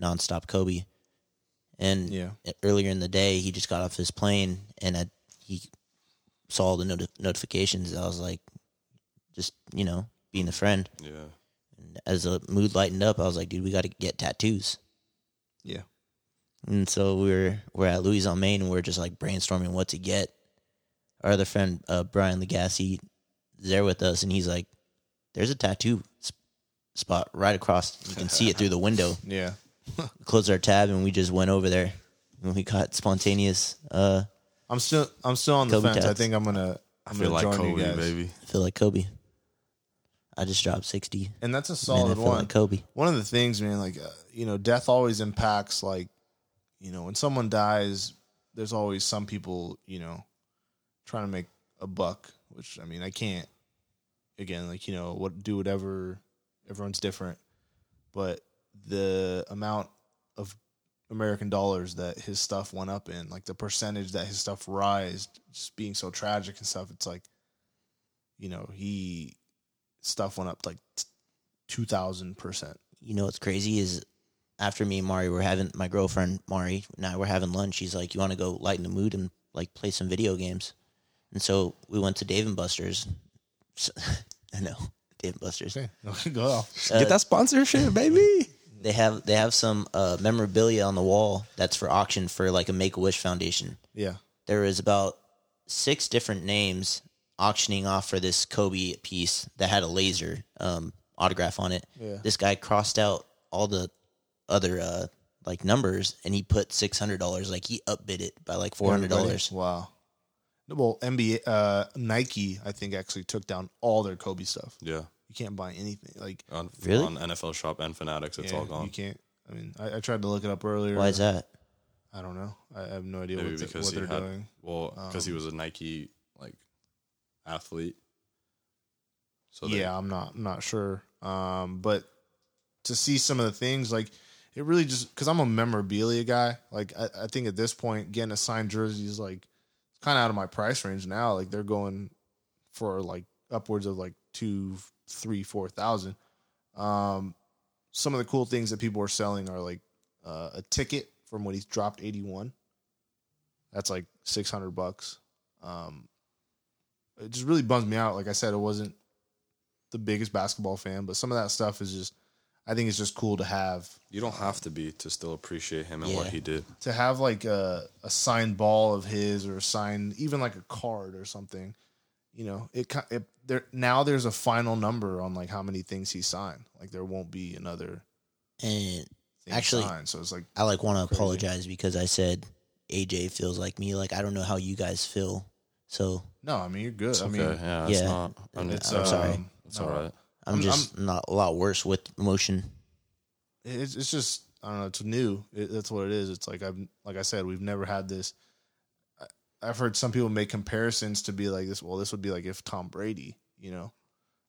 nonstop Kobe. And Yeah. earlier in the day, he just got off his plane, and I, he saw all the noti- notifications. I was like, just you know, being a friend. Yeah, And as the mood lightened up, I was like, dude, we got to get tattoos. Yeah, And so we're we're at Louis on Main and we're just like brainstorming what to get. Our other friend uh, Brian Legassi is there with us, and he's like, "There's a tattoo sp- spot right across. You can see it through the [LAUGHS] window." yeah. We closed our tab and we just went over there, and we got spontaneous. Uh, I'm still I'm still on the Kobe fence. I think I'm gonna I I'm feel gonna like join Kobe, you guys. baby. I feel like Kobe. I just dropped sixty. and that's a Man, I solid feel one. like Kobe. one of the things, man, like uh, you know, death always impacts. Like, you know, when someone dies, there's always some people, you know, trying to make a buck. Which I mean, I can't. Again, like you know, what do whatever. Everyone's different, but the amount of American dollars that his stuff went up in, like the percentage that his stuff rised, just being so tragic and stuff. It's like, you know, he stuff went up like two thousand percent. You know what's crazy is after me and Mari were having my girlfriend Mari and I were having lunch. She's like, "You want to go lighten the mood and like play some video games?" And so we went to Dave and Buster's. [LAUGHS] I know Dave and Buster's. Okay, [LAUGHS] go off. Uh, Get that sponsorship, baby. [LAUGHS] They have they have some uh, memorabilia on the wall that's for auction for like a Make a Wish Foundation. Yeah, There is about six different names auctioning off for this Kobe piece that had a laser um, autograph on it. Yeah. This guy crossed out all the other uh, like numbers and he put six hundred dollars. Like he upbid it by like four hundred dollars. Wow. Well, NBA, uh, Nike, I think actually took down all their Kobe stuff. Yeah, You can't buy anything. Like, on, Really? on NFL Shop and Fanatics, it's yeah, all gone. You can't. I mean, I, I tried to look it up earlier. Why is that? I don't know. I have no idea Maybe what, the- because what he they're had doing. well because he was a Nike like athlete. So they- yeah, I'm not. I'm not sure. Um, but to see some of the things, like it really just because I'm a memorabilia guy. Like I, I think at this point, getting a signed jersey is like it's kind of out of my price range now. Like they're going for like upwards of like two, three, four thousand. Um, some of the cool things that people are selling are like uh, a ticket from when he's dropped 81. That's like 600 bucks. Um, it just really bums me out. Like I said, it wasn't the biggest basketball fan, but some of that stuff is just, I think it's just cool to have you don't have to be to still appreciate him and what he did. to have like a, a signed ball of his or a signed even like a card or something you know it, it there now there's a final number on like how many things he signed like there won't be another And thing Actually- signed. so it's like I like want to apologize because I said AJ feels like me. Like I don't know how you guys feel. So no i mean you're good i okay, mean yeah, it's yeah. not. I mean, it's I'm sorry. um, It's no, all right. I'm, I'm- just not a lot worse with emotion. it's, it's just i don't know it's new it, that's what it is it's like i've like i said we've never had this I, i've heard some people make comparisons to be like this well this would be like if tom brady you know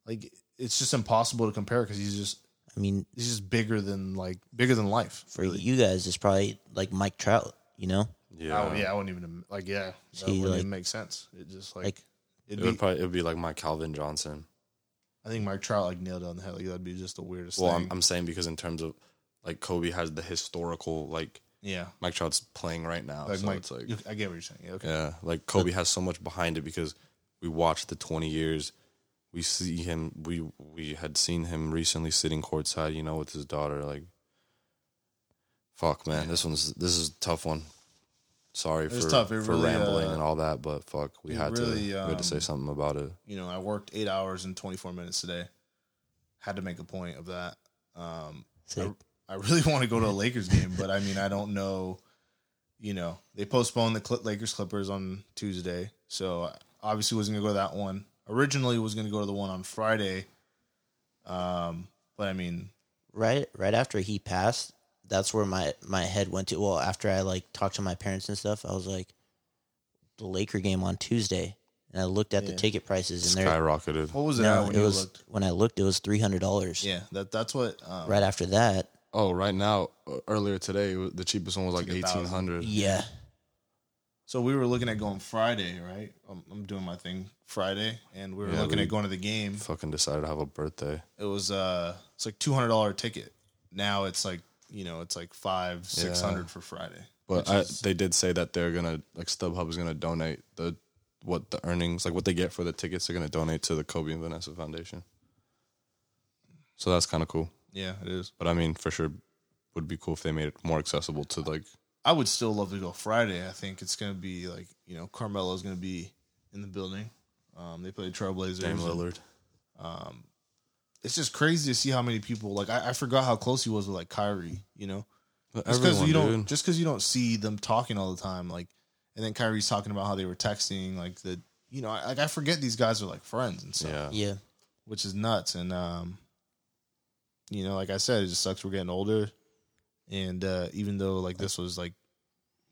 like it's just impossible to compare because he's just I mean, he's just bigger than like bigger than life. for you guys, it's probably like Mike Trout. You know, Yeah, Oh yeah, I wouldn't even like yeah. That See, wouldn't like- even make sense. It just like, like, It it'd be, probably it would be like my Calvin Johnson. I think Mike Trout like nailed it on the head. Like that'd be just the weirdest Well, thing. I'm, I'm saying because in terms of like Kobe has the historical like yeah, Mike Trout's playing right now, like so Mike. it's like you- I get what you're saying. Yeah, okay. yeah, like Kobe has so much behind it because we watched the 20 years. We see him. We we had seen him recently sitting courtside, you know, with his daughter. Like, fuck, man, this one's this is a tough one. Sorry It's for tough. It for really, rambling uh, and all that, but fuck, we had really, to we had to say um, something about it. You know, I worked eight hours and 24 minutes today. Had to make a point of that. Um, Sick. I, I really [LAUGHS] want to go to a Lakers game, but I mean, I don't know. You know, they postponed the Cl- Lakers Clippers on Tuesday, so I obviously wasn't gonna go to that one. Originally, was gonna go to the one on Friday. Um, but I mean, right right after he passed, that's where my my head went to. Well, after I like talked to my parents and stuff, I was like, the Laker game on Tuesday, and I looked at the ticket prices, and they're Skyrocketed. what was it no, when it you was looked? when I looked, it was three hundred dollars. Yeah, that that's what. Um, Right after that, Oh, right now, uh, earlier today, the cheapest one was like Like a eighteen hundred. yeah, So we were looking at going Friday, right? I'm, I'm doing my thing Friday, and we were Yeah, looking we- at going to the game. Fucking decided to have a birthday. It was uh, it's like two hundred dollar ticket. Now it's like you know, it's like five six hundred for Friday. But I, is- they did say that they're gonna like StubHub is gonna donate the what the earnings like what they get for the tickets. They're gonna donate to the Kobe and Vanessa Foundation. So that's kind of cool. Yeah, it is. But I mean, for sure, would be cool if they made it more accessible to like. I would still love to go Friday. I think it's gonna be like you know, Carmelo's gonna be in the building. Um, they play Trailblazers. Damian Lillard. It's just crazy to see how many people like. I, I forgot how close he was with like Kyrie. You know, But just because everyone, you don't dude. just because you don't see them talking all the time like and then Kyrie's talking about how they were texting like the you know I- like I forget these guys are like friends and stuff Yeah. yeah. which is nuts and um you know like I said it just sucks we're getting older and uh even though like this was like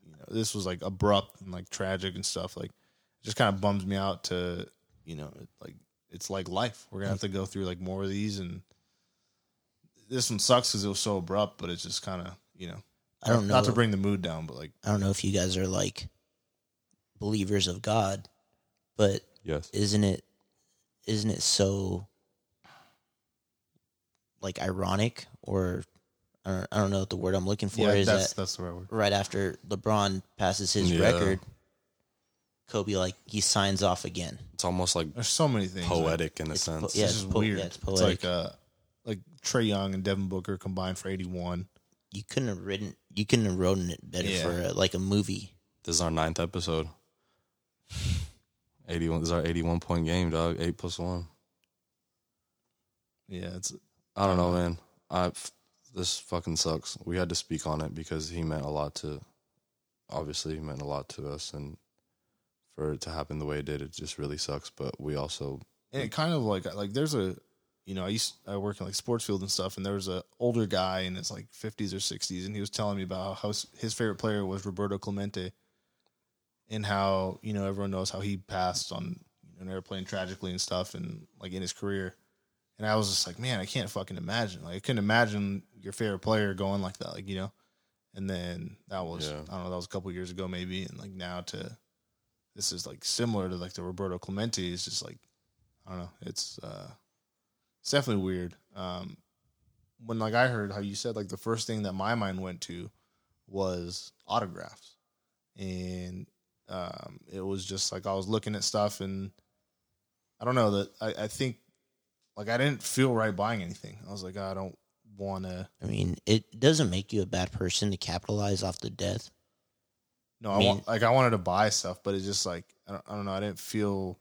you know this was like abrupt and like tragic and stuff like it just kind of bums me out to you know like it's like life we're gonna have to go through like more of these and this one sucks because it was so abrupt but it's just kind of you know I don't know. not to bring the mood down, but like I don't know if you guys are like believers of God, but Yes. isn't it isn't it so like ironic or I don't, know what the word I'm looking for yeah, is that's that that's the right word. right after LeBron passes his Yeah. record, Kobe like he signs off again. It's almost like There's so many things. poetic in a It's po- sense. yeah, It's it's just po- weird. yeah, it's it's like uh, like Trae Young and Devin Booker combined for 81. You couldn't have written you couldn't have written it better Yeah. for uh like a movie. This is our ninth episode. Eighty-one. This is our eighty-one point game, dog. Eight plus one. Yeah, it's I don't know, man. I this fucking sucks. We had to speak on it because he meant a lot to. Obviously, he meant a lot to us, and for it to happen the way it did, it just really sucks. But we also, and it kind of like like there's a you know I used I work in like sports field and stuff, and there was a older guy in his like 50s or 60s, and he was telling me about how his favorite player was Roberto Clemente, and how you know everyone knows how he passed on an airplane tragically and stuff, and like in his career. And I was just like, man, I can't fucking imagine. Like, I couldn't imagine your favorite player going like that, like you know. And then that was Yeah. I don't know, that was a couple years ago maybe, and like now to this is like similar to like the Roberto Clemente. It's just like I don't know. It's uh, it's definitely weird. Um, when like I heard how you said like the first thing that my mind went to was autographs, and um, it was just like I was looking at stuff and I don't know that I, I think like I didn't feel right buying anything. I was like I don't want to. I mean, it doesn't make you a bad person to capitalize off the death. No, I mean- want like I wanted to buy stuff, but it's just like I don't, I don't know. I didn't feel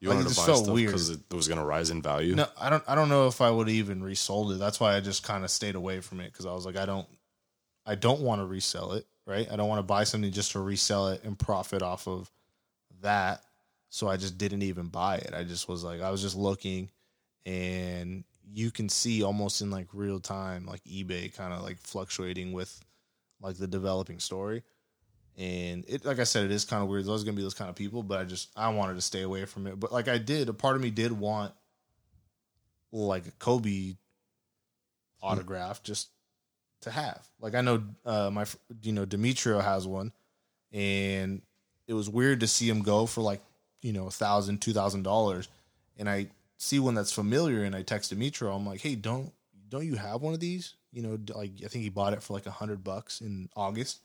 you Like, wanted to buy stuff because it was going to rise in value. No, I don't. I don't know if I would even resold it. That's why I just kind of stayed away from it because I was like, I don't, I don't want to resell it. Right? I don't want to buy something just to resell it and profit off of that. So I just didn't even buy it. I just was like, I was just looking, and you can see almost in like real time, like eBay kind of like fluctuating with like the developing story. And it, like I said, it is kind of weird. Those gonna be those kind of people, but I just I wanted to stay away from it. But like I did, a part of me did want like a Kobe autograph just to have. Like I know uh my you know Demetrio has one and it was weird to see him go for like, you know, a thousand, two thousand dollars. And I see one that's familiar and I text Demetrio, I'm like, hey, don't don't you have one of these? You know, like I think he bought it for like a hundred bucks in August.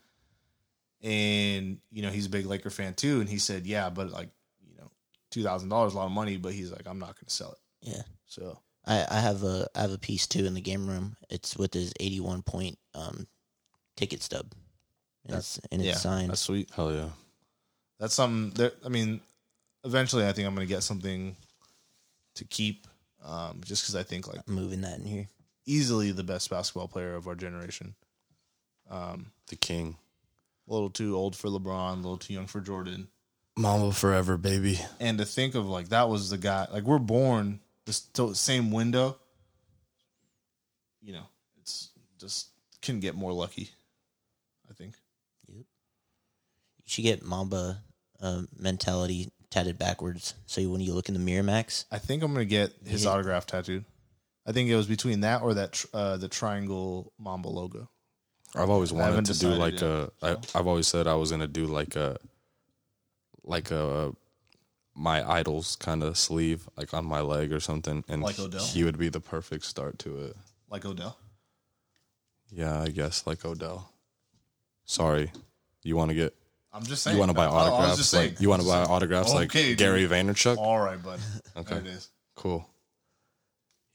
And, you know, he's a big Laker fan too. And he said, Yeah, but like, you know, two thousand dollars a lot of money, but he's like, I'm not gonna sell it. Yeah. So I, I have a I have a piece too in the game room. It's with his eighty one point um ticket stub. And it's and it's yeah, signed. that's sweet. Hell yeah. that's something that I mean, eventually I think I'm gonna get something to keep, um, just because I think like I'm moving that in here. easily the best basketball player of our generation. The king. A little too old for LeBron, a little too young for Jordan, Mamba forever, baby. and to think of like that was the guy. Like we're born this to- same window. You know, it's just can get more lucky. I think. Yep. You should get Mamba uh, mentality tatted backwards. So when you look in the mirror, Max, I think I'm gonna get his Yeah. autograph tattooed. I think it was between that or that tr- uh, the triangle Mamba logo. I've always wanted haven't to do like yet, a. I, I've always said I was gonna do like a, like a, my idols kind of sleeve, like on my leg or something, and Like Odell? he would be the perfect start to it. like Odell. Yeah, I guess like Odell. Sorry, you want to get I'm just saying. you want to buy I- I was autographs just like you want to buy autographs saying. like dude. Gary Vaynerchuk. All right, bud. Okay. There it is. Cool.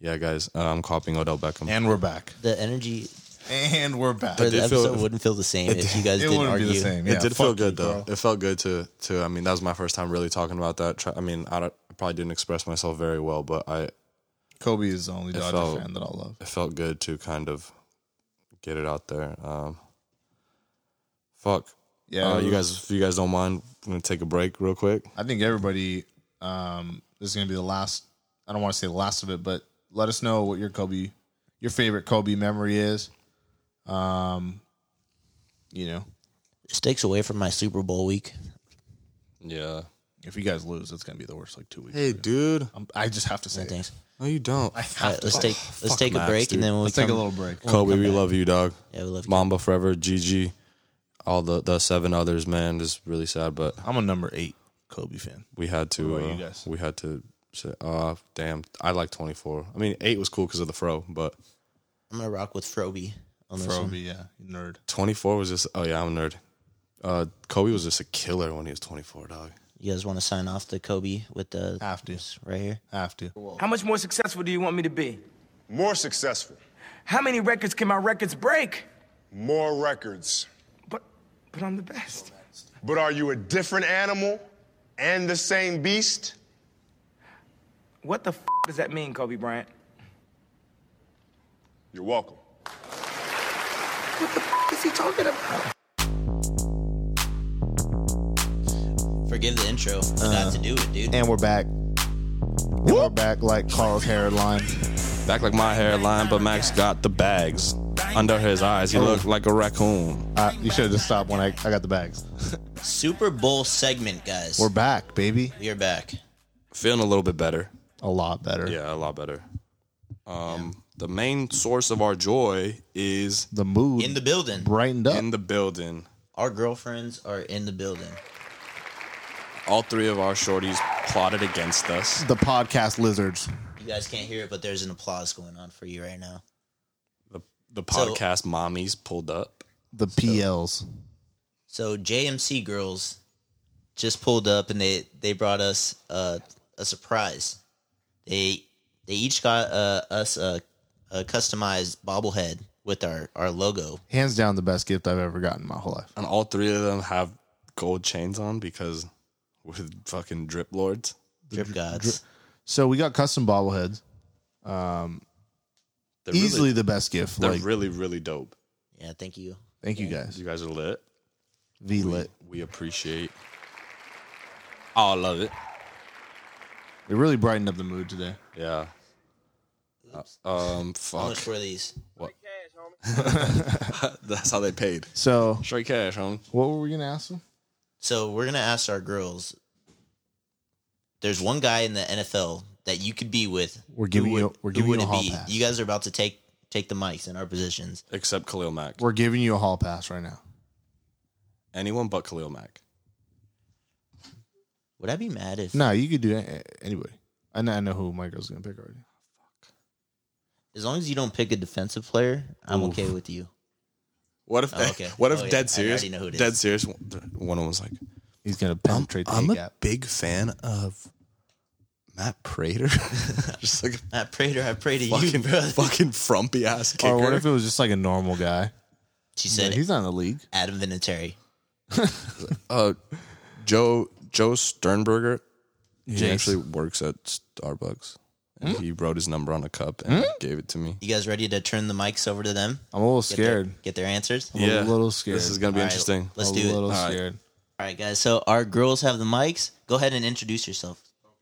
Yeah, guys, uh, I'm copying Odell Beckham. And we're back. the energy And we're back. for the did feel- episode wouldn't feel the same if you guys It didn't wouldn't argue. be the same. it Yeah, did feel good you, though. Carl. It felt good to to. I mean, that was my first time really talking about that. I mean, I, don't, I probably didn't express myself very well, but I Kobe is the only Dodger felt- fan that I love. it felt good to kind of get it out there. Um, fuck. Yeah, uh, you guys, if you guys don't mind, I'm gonna take a break real quick. I think everybody. Um, this is going to be the last. I don't want to say the last of it, but let us know what your Kobe, your favorite Kobe memory is. Um, you know, This takes away from my Super Bowl week. Yeah. if you guys lose, it's going to be the worst like two weeks. Hey, dude. I'm, I just have to say, No it. thanks. No, you don't. I have All right, to. let's take let's fuck take a break dude. and then when we Let's take a little break. Kobe, come we back. love you, dog. Yeah, we love you. Mamba forever, GG. All the the seven others, man, is really sad, but I'm a number eight Kobe fan. we had to. What about uh, you guys? We had to. Say, uh, damn, I like 24. I mean, eight was cool because of the fro, but I'm gonna rock with Froby on this one. Froby, yeah, nerd. 24 was just. Oh yeah, I'm a nerd. Uh, Kobe was just a killer when he was 24, dog. You guys want to sign off the Kobe with the Have to, right here? have to. How much more successful do you want me to be? More successful. How many records can my records break? More records. But but I'm the best. But are you a different animal and the same beast? What the f- does that mean, Kobe Bryant? You're welcome. What the f- is he talking about? Forgive the intro. You got uh, to do it, dude. And we're back. And we're back like Carl's hairline. Back like my hairline, but Max got the bags under his eyes. He looked like a raccoon. Uh, you should have just stopped when I, I got the bags. [LAUGHS] Super Bowl segment, guys. We're back, baby. we are back. Feeling a little bit better. A lot better. Yeah, a lot better. Um, the main source of our joy is The mood In the building. brightened up. in the building. Our girlfriends are in the building. All three of our shorties plotted against us. the podcast lizards. You guys can't hear it, but there's an applause going on for you right now. The, the So- podcast mommies pulled up. The PLs. So JMC girls just pulled up and they they brought us uh, a surprise. They they each got uh, us a, a customized bobblehead with our our logo. Hands down the best gift I've ever gotten in my whole life. And all three of them have gold chains on because we're fucking drip lords. Drip gods. So we got custom bobbleheads. They're Easily really, the best gift. they're Like, really, really dope. Yeah, thank you. thank you guys. You guys are lit. V We, lit. we appreciate all of it. It really brightened up the mood today. Yeah. Uh, um, How fuck. much were these? [LAUGHS] [LAUGHS] That's how they paid. So Straight cash, homie. what were we gonna ask them? So we're gonna ask our girls. There's one guy in the NFL that you could be with, We're giving who you- would- we're giving you a it hall be? pass. You guys are about to take take the mics in our positions. Except Khalil Mack. We're giving you a hall pass right now. Anyone but Khalil Mack. Would I be mad if No, you could do a- anybody. I know, I know who Michael's gonna pick already. Fuck. As long as you don't pick a defensive player, I'm Oof. okay with you. What if? Oh, okay. What if Oh, dead I serious? already know who it dead is. serious. One of them was like, He's gonna "I'm, penetrate the I'm a gap. big fan of Matt Prater." [LAUGHS] Just like Matt Prater, I pray to you, fucking brother. [LAUGHS] fucking frumpy ass kicker. Or what if it was just like a normal guy? She Yeah, said he's not in the league. Adam Vinatieri. [LAUGHS] uh, Joe Joe Sternberger. He Yes. actually works at Starbucks, and he wrote his number on a cup and gave it to me. You guys ready to turn the mics over to them? I'm a little Get their- scared. Get their answers. I'm a little scared. This is gonna be All right, interesting. Let's a do it. A little All right. scared. right, guys. So our girls have the mics. Go ahead and introduce yourself.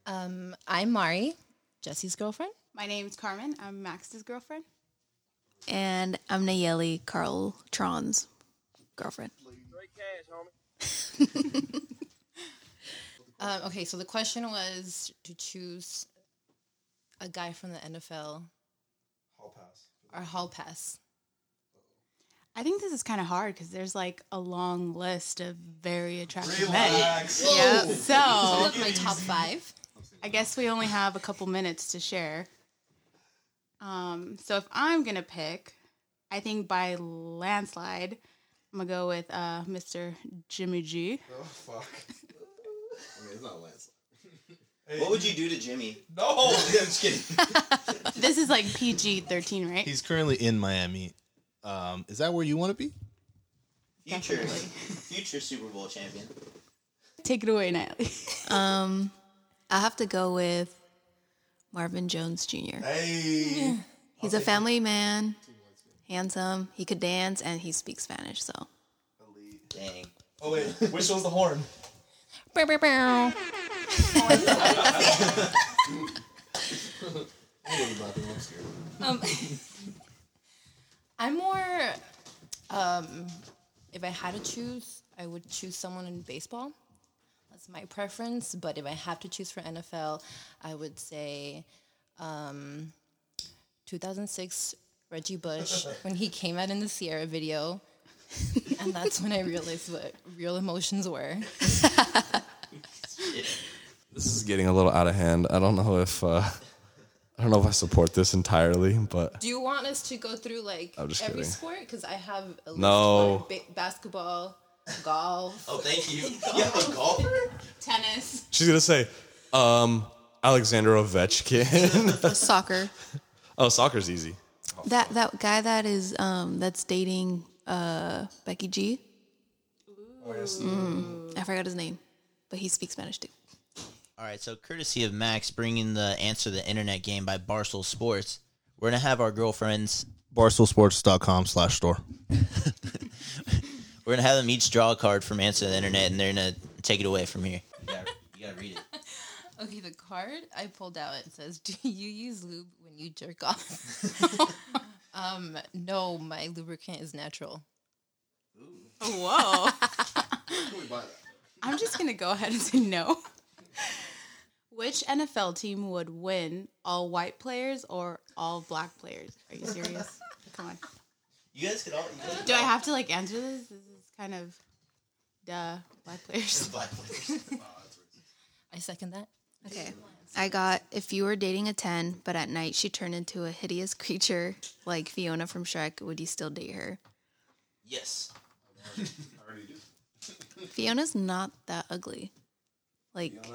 Um, I'm Mari, Jesse's girlfriend. My name's Carmen. I'm Max's girlfriend. And I'm Nayeli Carl Tron's girlfriend. [LAUGHS] Um, okay, so the question was to choose a guy from the NFL. Hall pass. Or hall pass. I think this is kind of hard because there's like a long list of very attractive men. Yeah. So [LAUGHS] my top five. I guess we only have a couple minutes to share. Um, so if I'm gonna pick, I think by landslide, I'm gonna go with uh, Mr. Jimmy G. Oh fuck. [LAUGHS] I mean, it's not Lance. What would you do to Jimmy? No, [LAUGHS] I'm just kidding. [LAUGHS] This is like PG-13, right? He's currently in Miami. Um, is that where you want to be? Future, Definitely. future Super Bowl champion. Take it away, Natalie. Um, I have to go with Marvin Jones Jr. Hey. He's a family man, handsome. He could dance and he speaks Spanish. So Dang. Oh wait, [LAUGHS] which one's the horn? Bow, bow, bow. [LAUGHS] um, [LAUGHS] I'm more. Um, if I had to choose, I would choose someone in baseball. That's my preference. But if I have to choose for NFL, I would say um, 2006 Reggie Bush [LAUGHS] when he came out in the Ciara video. [LAUGHS] and that's when I realized what real emotions were. [LAUGHS] This is getting a little out of hand. I don't know if uh, I don't know if I support this entirely, but Do you want us to go through like I'm just every kidding. sport? Because I have a list No. for ba- basketball, golf. Oh, thank you. [LAUGHS] You have a golfer? Tennis. she's gonna say, um, Alexander Ovechkin. [LAUGHS] [LAUGHS] soccer. oh, soccer's easy. That that guy that is um that's dating uh Becky G. Mm, I forgot his name, but he speaks Spanish too. All right, so courtesy of Max bringing the answer to the internet game by Barstool Sports, we're gonna have our girlfriends. Barstoolsports.com slash store. We're gonna have them each draw a card from answer the internet, and they're gonna take it away from here. You gotta, you gotta read it. [LAUGHS] Okay, the card I pulled out it says, "Do you use lube when you jerk off?" [LAUGHS] um, no, my lubricant is natural. [LAUGHS] Whoa. I'm just gonna go ahead and say no. Which NFL team would win? All white players or all black players? Are you serious? Come on. You guys could all. You guys Do I have to like answer this? This is kind of duh. Black players. [LAUGHS] Black players. [LAUGHS] I second that. Okay. I got if you were dating a 10, but at night she turned into a hideous creature like Fiona from Shrek, would you still date her? Yes. Fiona's not that ugly. Like,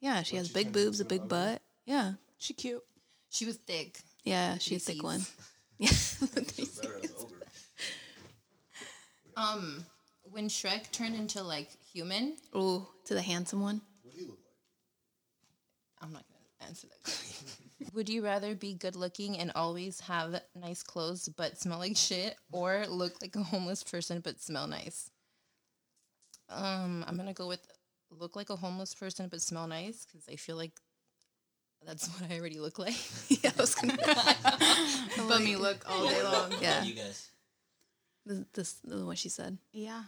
yeah, she has big boobs, a big butt. Yeah. She cute. She was thick. Yeah, she's a thick one. [LAUGHS] Yeah. Um, when Shrek turned into like human, Ooh, to the handsome one. What do you look like? I'm not gonna answer that. question. [LAUGHS] Would you rather be good looking and always have nice clothes but smell like shit, or look like a homeless person but smell nice? Um, I'm gonna go with look like a homeless person but smell nice because I feel like that's [LAUGHS] what I already look like. [LAUGHS] yeah, I was gonna. Bummy look all day long. Yeah. You guys. This, this, this is what she said. Yeah.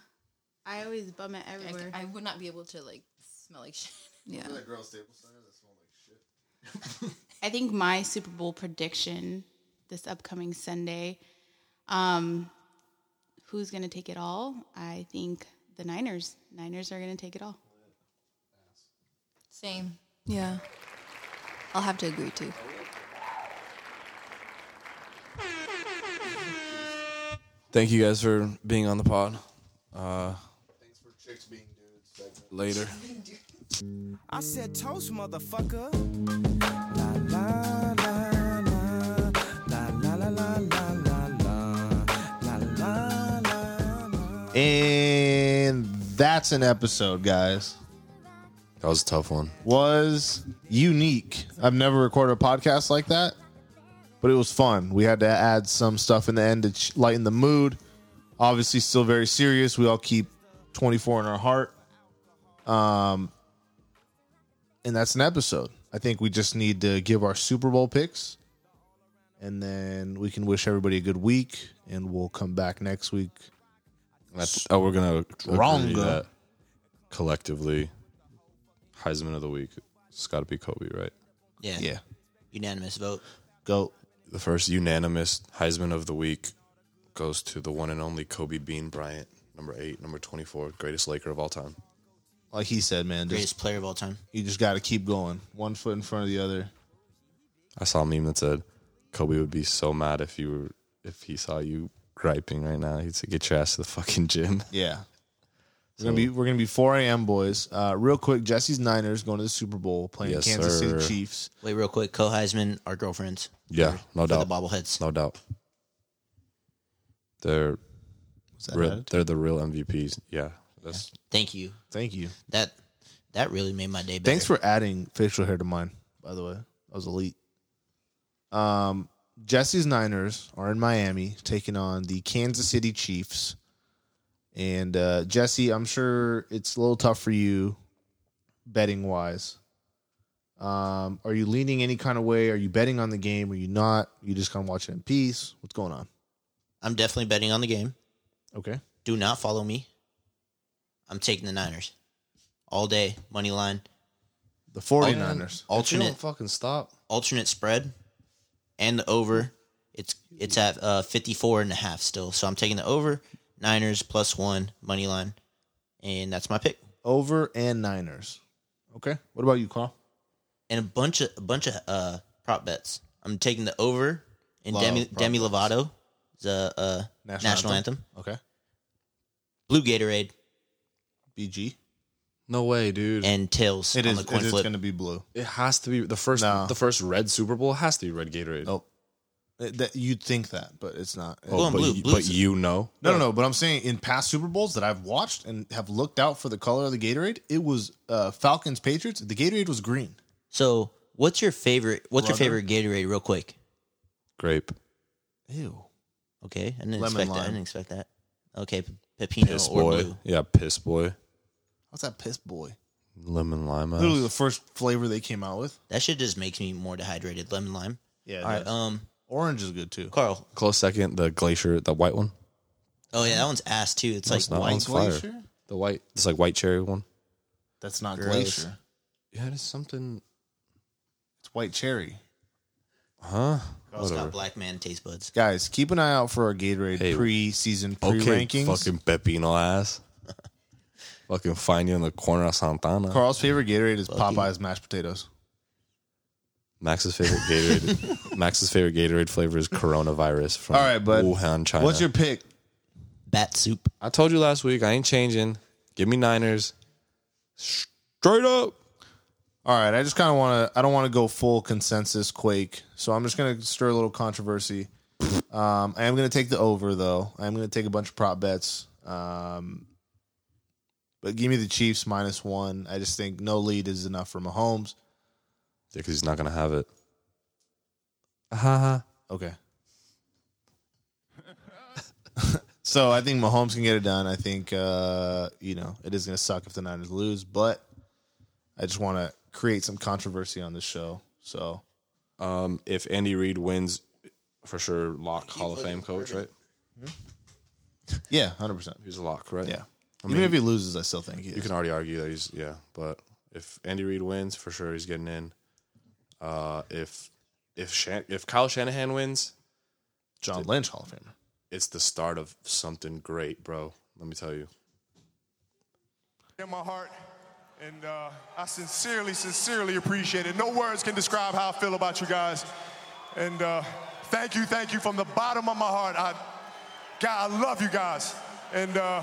I always bum it everywhere. I, I would not be able to like smell like shit. Yeah. girl Staples Center that smell like shit. [LAUGHS] [LAUGHS] I think my Super Bowl prediction this upcoming Sunday, um, who's going to take it all? I think the Niners. Niners are going to take it all. Same. Yeah. I'll have to agree too. Thank you guys for being on the pod. Uh, Later. I said toast, motherfucker. La, la. And that's an episode, guys. That was a tough one. Was unique. I've never recorded a podcast like that, but it was fun. We had to add some stuff in the end to lighten the mood. Obviously, still very serious. We all keep 24 in our heart. Um, and that's an episode. I think we just need to give our Super Bowl picks, and then we can wish everybody a good week, and we'll come back next week. That's, oh, we're gonna agree Stronger. collectively, Heisman of the week. It's got to be Kobe, right? Yeah. Yeah. Unanimous vote. Go. The first unanimous Heisman of the week goes to the one and only Kobe Bean Bryant, number eight, number twenty-four, greatest Laker of all time. Like he said, man, Greatest just, player of all time. you just got to keep going, one foot in front of the other. I saw a meme that said Kobe would be so mad if you were if he saw you griping right now. He'd say, "Get your ass to the fucking gym." [LAUGHS] Yeah. We're gonna be we're gonna be 4 a.m. boys. Uh, real quick, Jesse's Niners going to the Super Bowl playing Yes, Kansas sir. City Chiefs. Wait, real quick. Co Heisman, our girlfriends. Yeah, For- no for doubt. The bobbleheads. No doubt. They're real, they're the real MVPs. Yeah, that's Thank you. Thank you. That that really made my day better. Thanks for adding facial hair to mine. By the way, that was elite. Um, Jesse's Niners are in Miami taking on the Kansas City Chiefs. And uh, Jesse, I'm sure it's a little tough for you betting wise. Um, are you leaning any kind of way? Are you betting on the game? Are you not? you just kind of watching in peace? What's going on? I'm definitely betting on the game. Okay. Do not follow me. I'm taking the Niners. All day. Money line. The 49ers. Alternate don't fucking stop. alternate spread and the over. It's it's at uh 54 and a half still. So I'm taking the over. Niners plus 1 money line. And that's my pick. Over and Niners. Okay. What about you, Carl? And a bunch of a bunch of uh prop bets. I'm taking the over in Love Demi Demi bets. Lovato. The uh national, anthem. Okay. Blue Gatorade BG. no way, dude. and tails It on is. the coin It is flip. going to be blue. it has to be the first. No. The first red Super Bowl has to be red Gatorade. Nope. It- that, you'd think that, but it's not. Oh, Blue and but, blue, you, blue but you know, No, no, no. But I'm saying in past Super Bowls that I've watched and have looked out for the color of the Gatorade, it was uh, Falcons Patriots. The Gatorade was green. So, what's your favorite what's your Brother? favorite Gatorade real quick? grape, Ew. Okay, I didn't Lemon expect that. I lime. didn't expect that. Okay, P- Pepino piss or boy. blue. Yeah, piss boy, What's that piss boy? lemon lime. Literally the first flavor they came out with. That shit just makes me more dehydrated. Lemon lime. Yeah. All right, um, Orange is good too. Carl. Close second, the glacier, the white one. Oh yeah, that one's ass too. It's No, like it's not. white one's fire. glacier? The white, it's like white cherry one. That's not Gross. glacier. Yeah, it's something. It's white cherry. Huh? Carl's Whatever. got black man taste buds. Guys, keep an eye out for our Gatorade Hey, pre-season Okay, pre-rankings. fucking Pepino ass. Fucking find you in the corner of Santana. Carl's favorite Gatorade is Fuck. Popeye's mashed potatoes. Max's favorite Gatorade. [LAUGHS] Max's favorite Gatorade flavor is coronavirus from All right, bud. Wuhan, China. What's your pick? Bat soup. I told you last week I ain't changing. Give me Niners. Straight up. All right, I just kind of want to. I don't want to go full consensus quake, so I'm just going to stir a little controversy. Um, I am going to take the over though. I am going to take a bunch of prop bets. Um, but give me the Chiefs minus one. I just think no lead is enough for Mahomes. Yeah, because he's not gonna have it. Haha. Okay. [LAUGHS] so I think Mahomes can get it done. I think uh, you know it is going to suck if the Niners lose, but I just want to create some controversy on this show. So Um, if Andy Reid wins, for sure, lock Hall of Fame coach, right? yeah, hundred percent. He's a lock, right? Yeah. I Even mean, if he loses, I still think he is. You can already argue that he's yeah, but if Andy Reid wins, for sure he's getting in. Uh, if if Shan- if Kyle Shanahan wins, John Lynch Hall of Famer. It's the start of something great, bro. Let me tell you. in my heart, and uh, I sincerely, sincerely appreciate it. No words can describe how I feel about you guys. And uh, thank you, thank you from the bottom of my heart. I, God, I love you guys, and uh,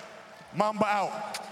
Mamba out.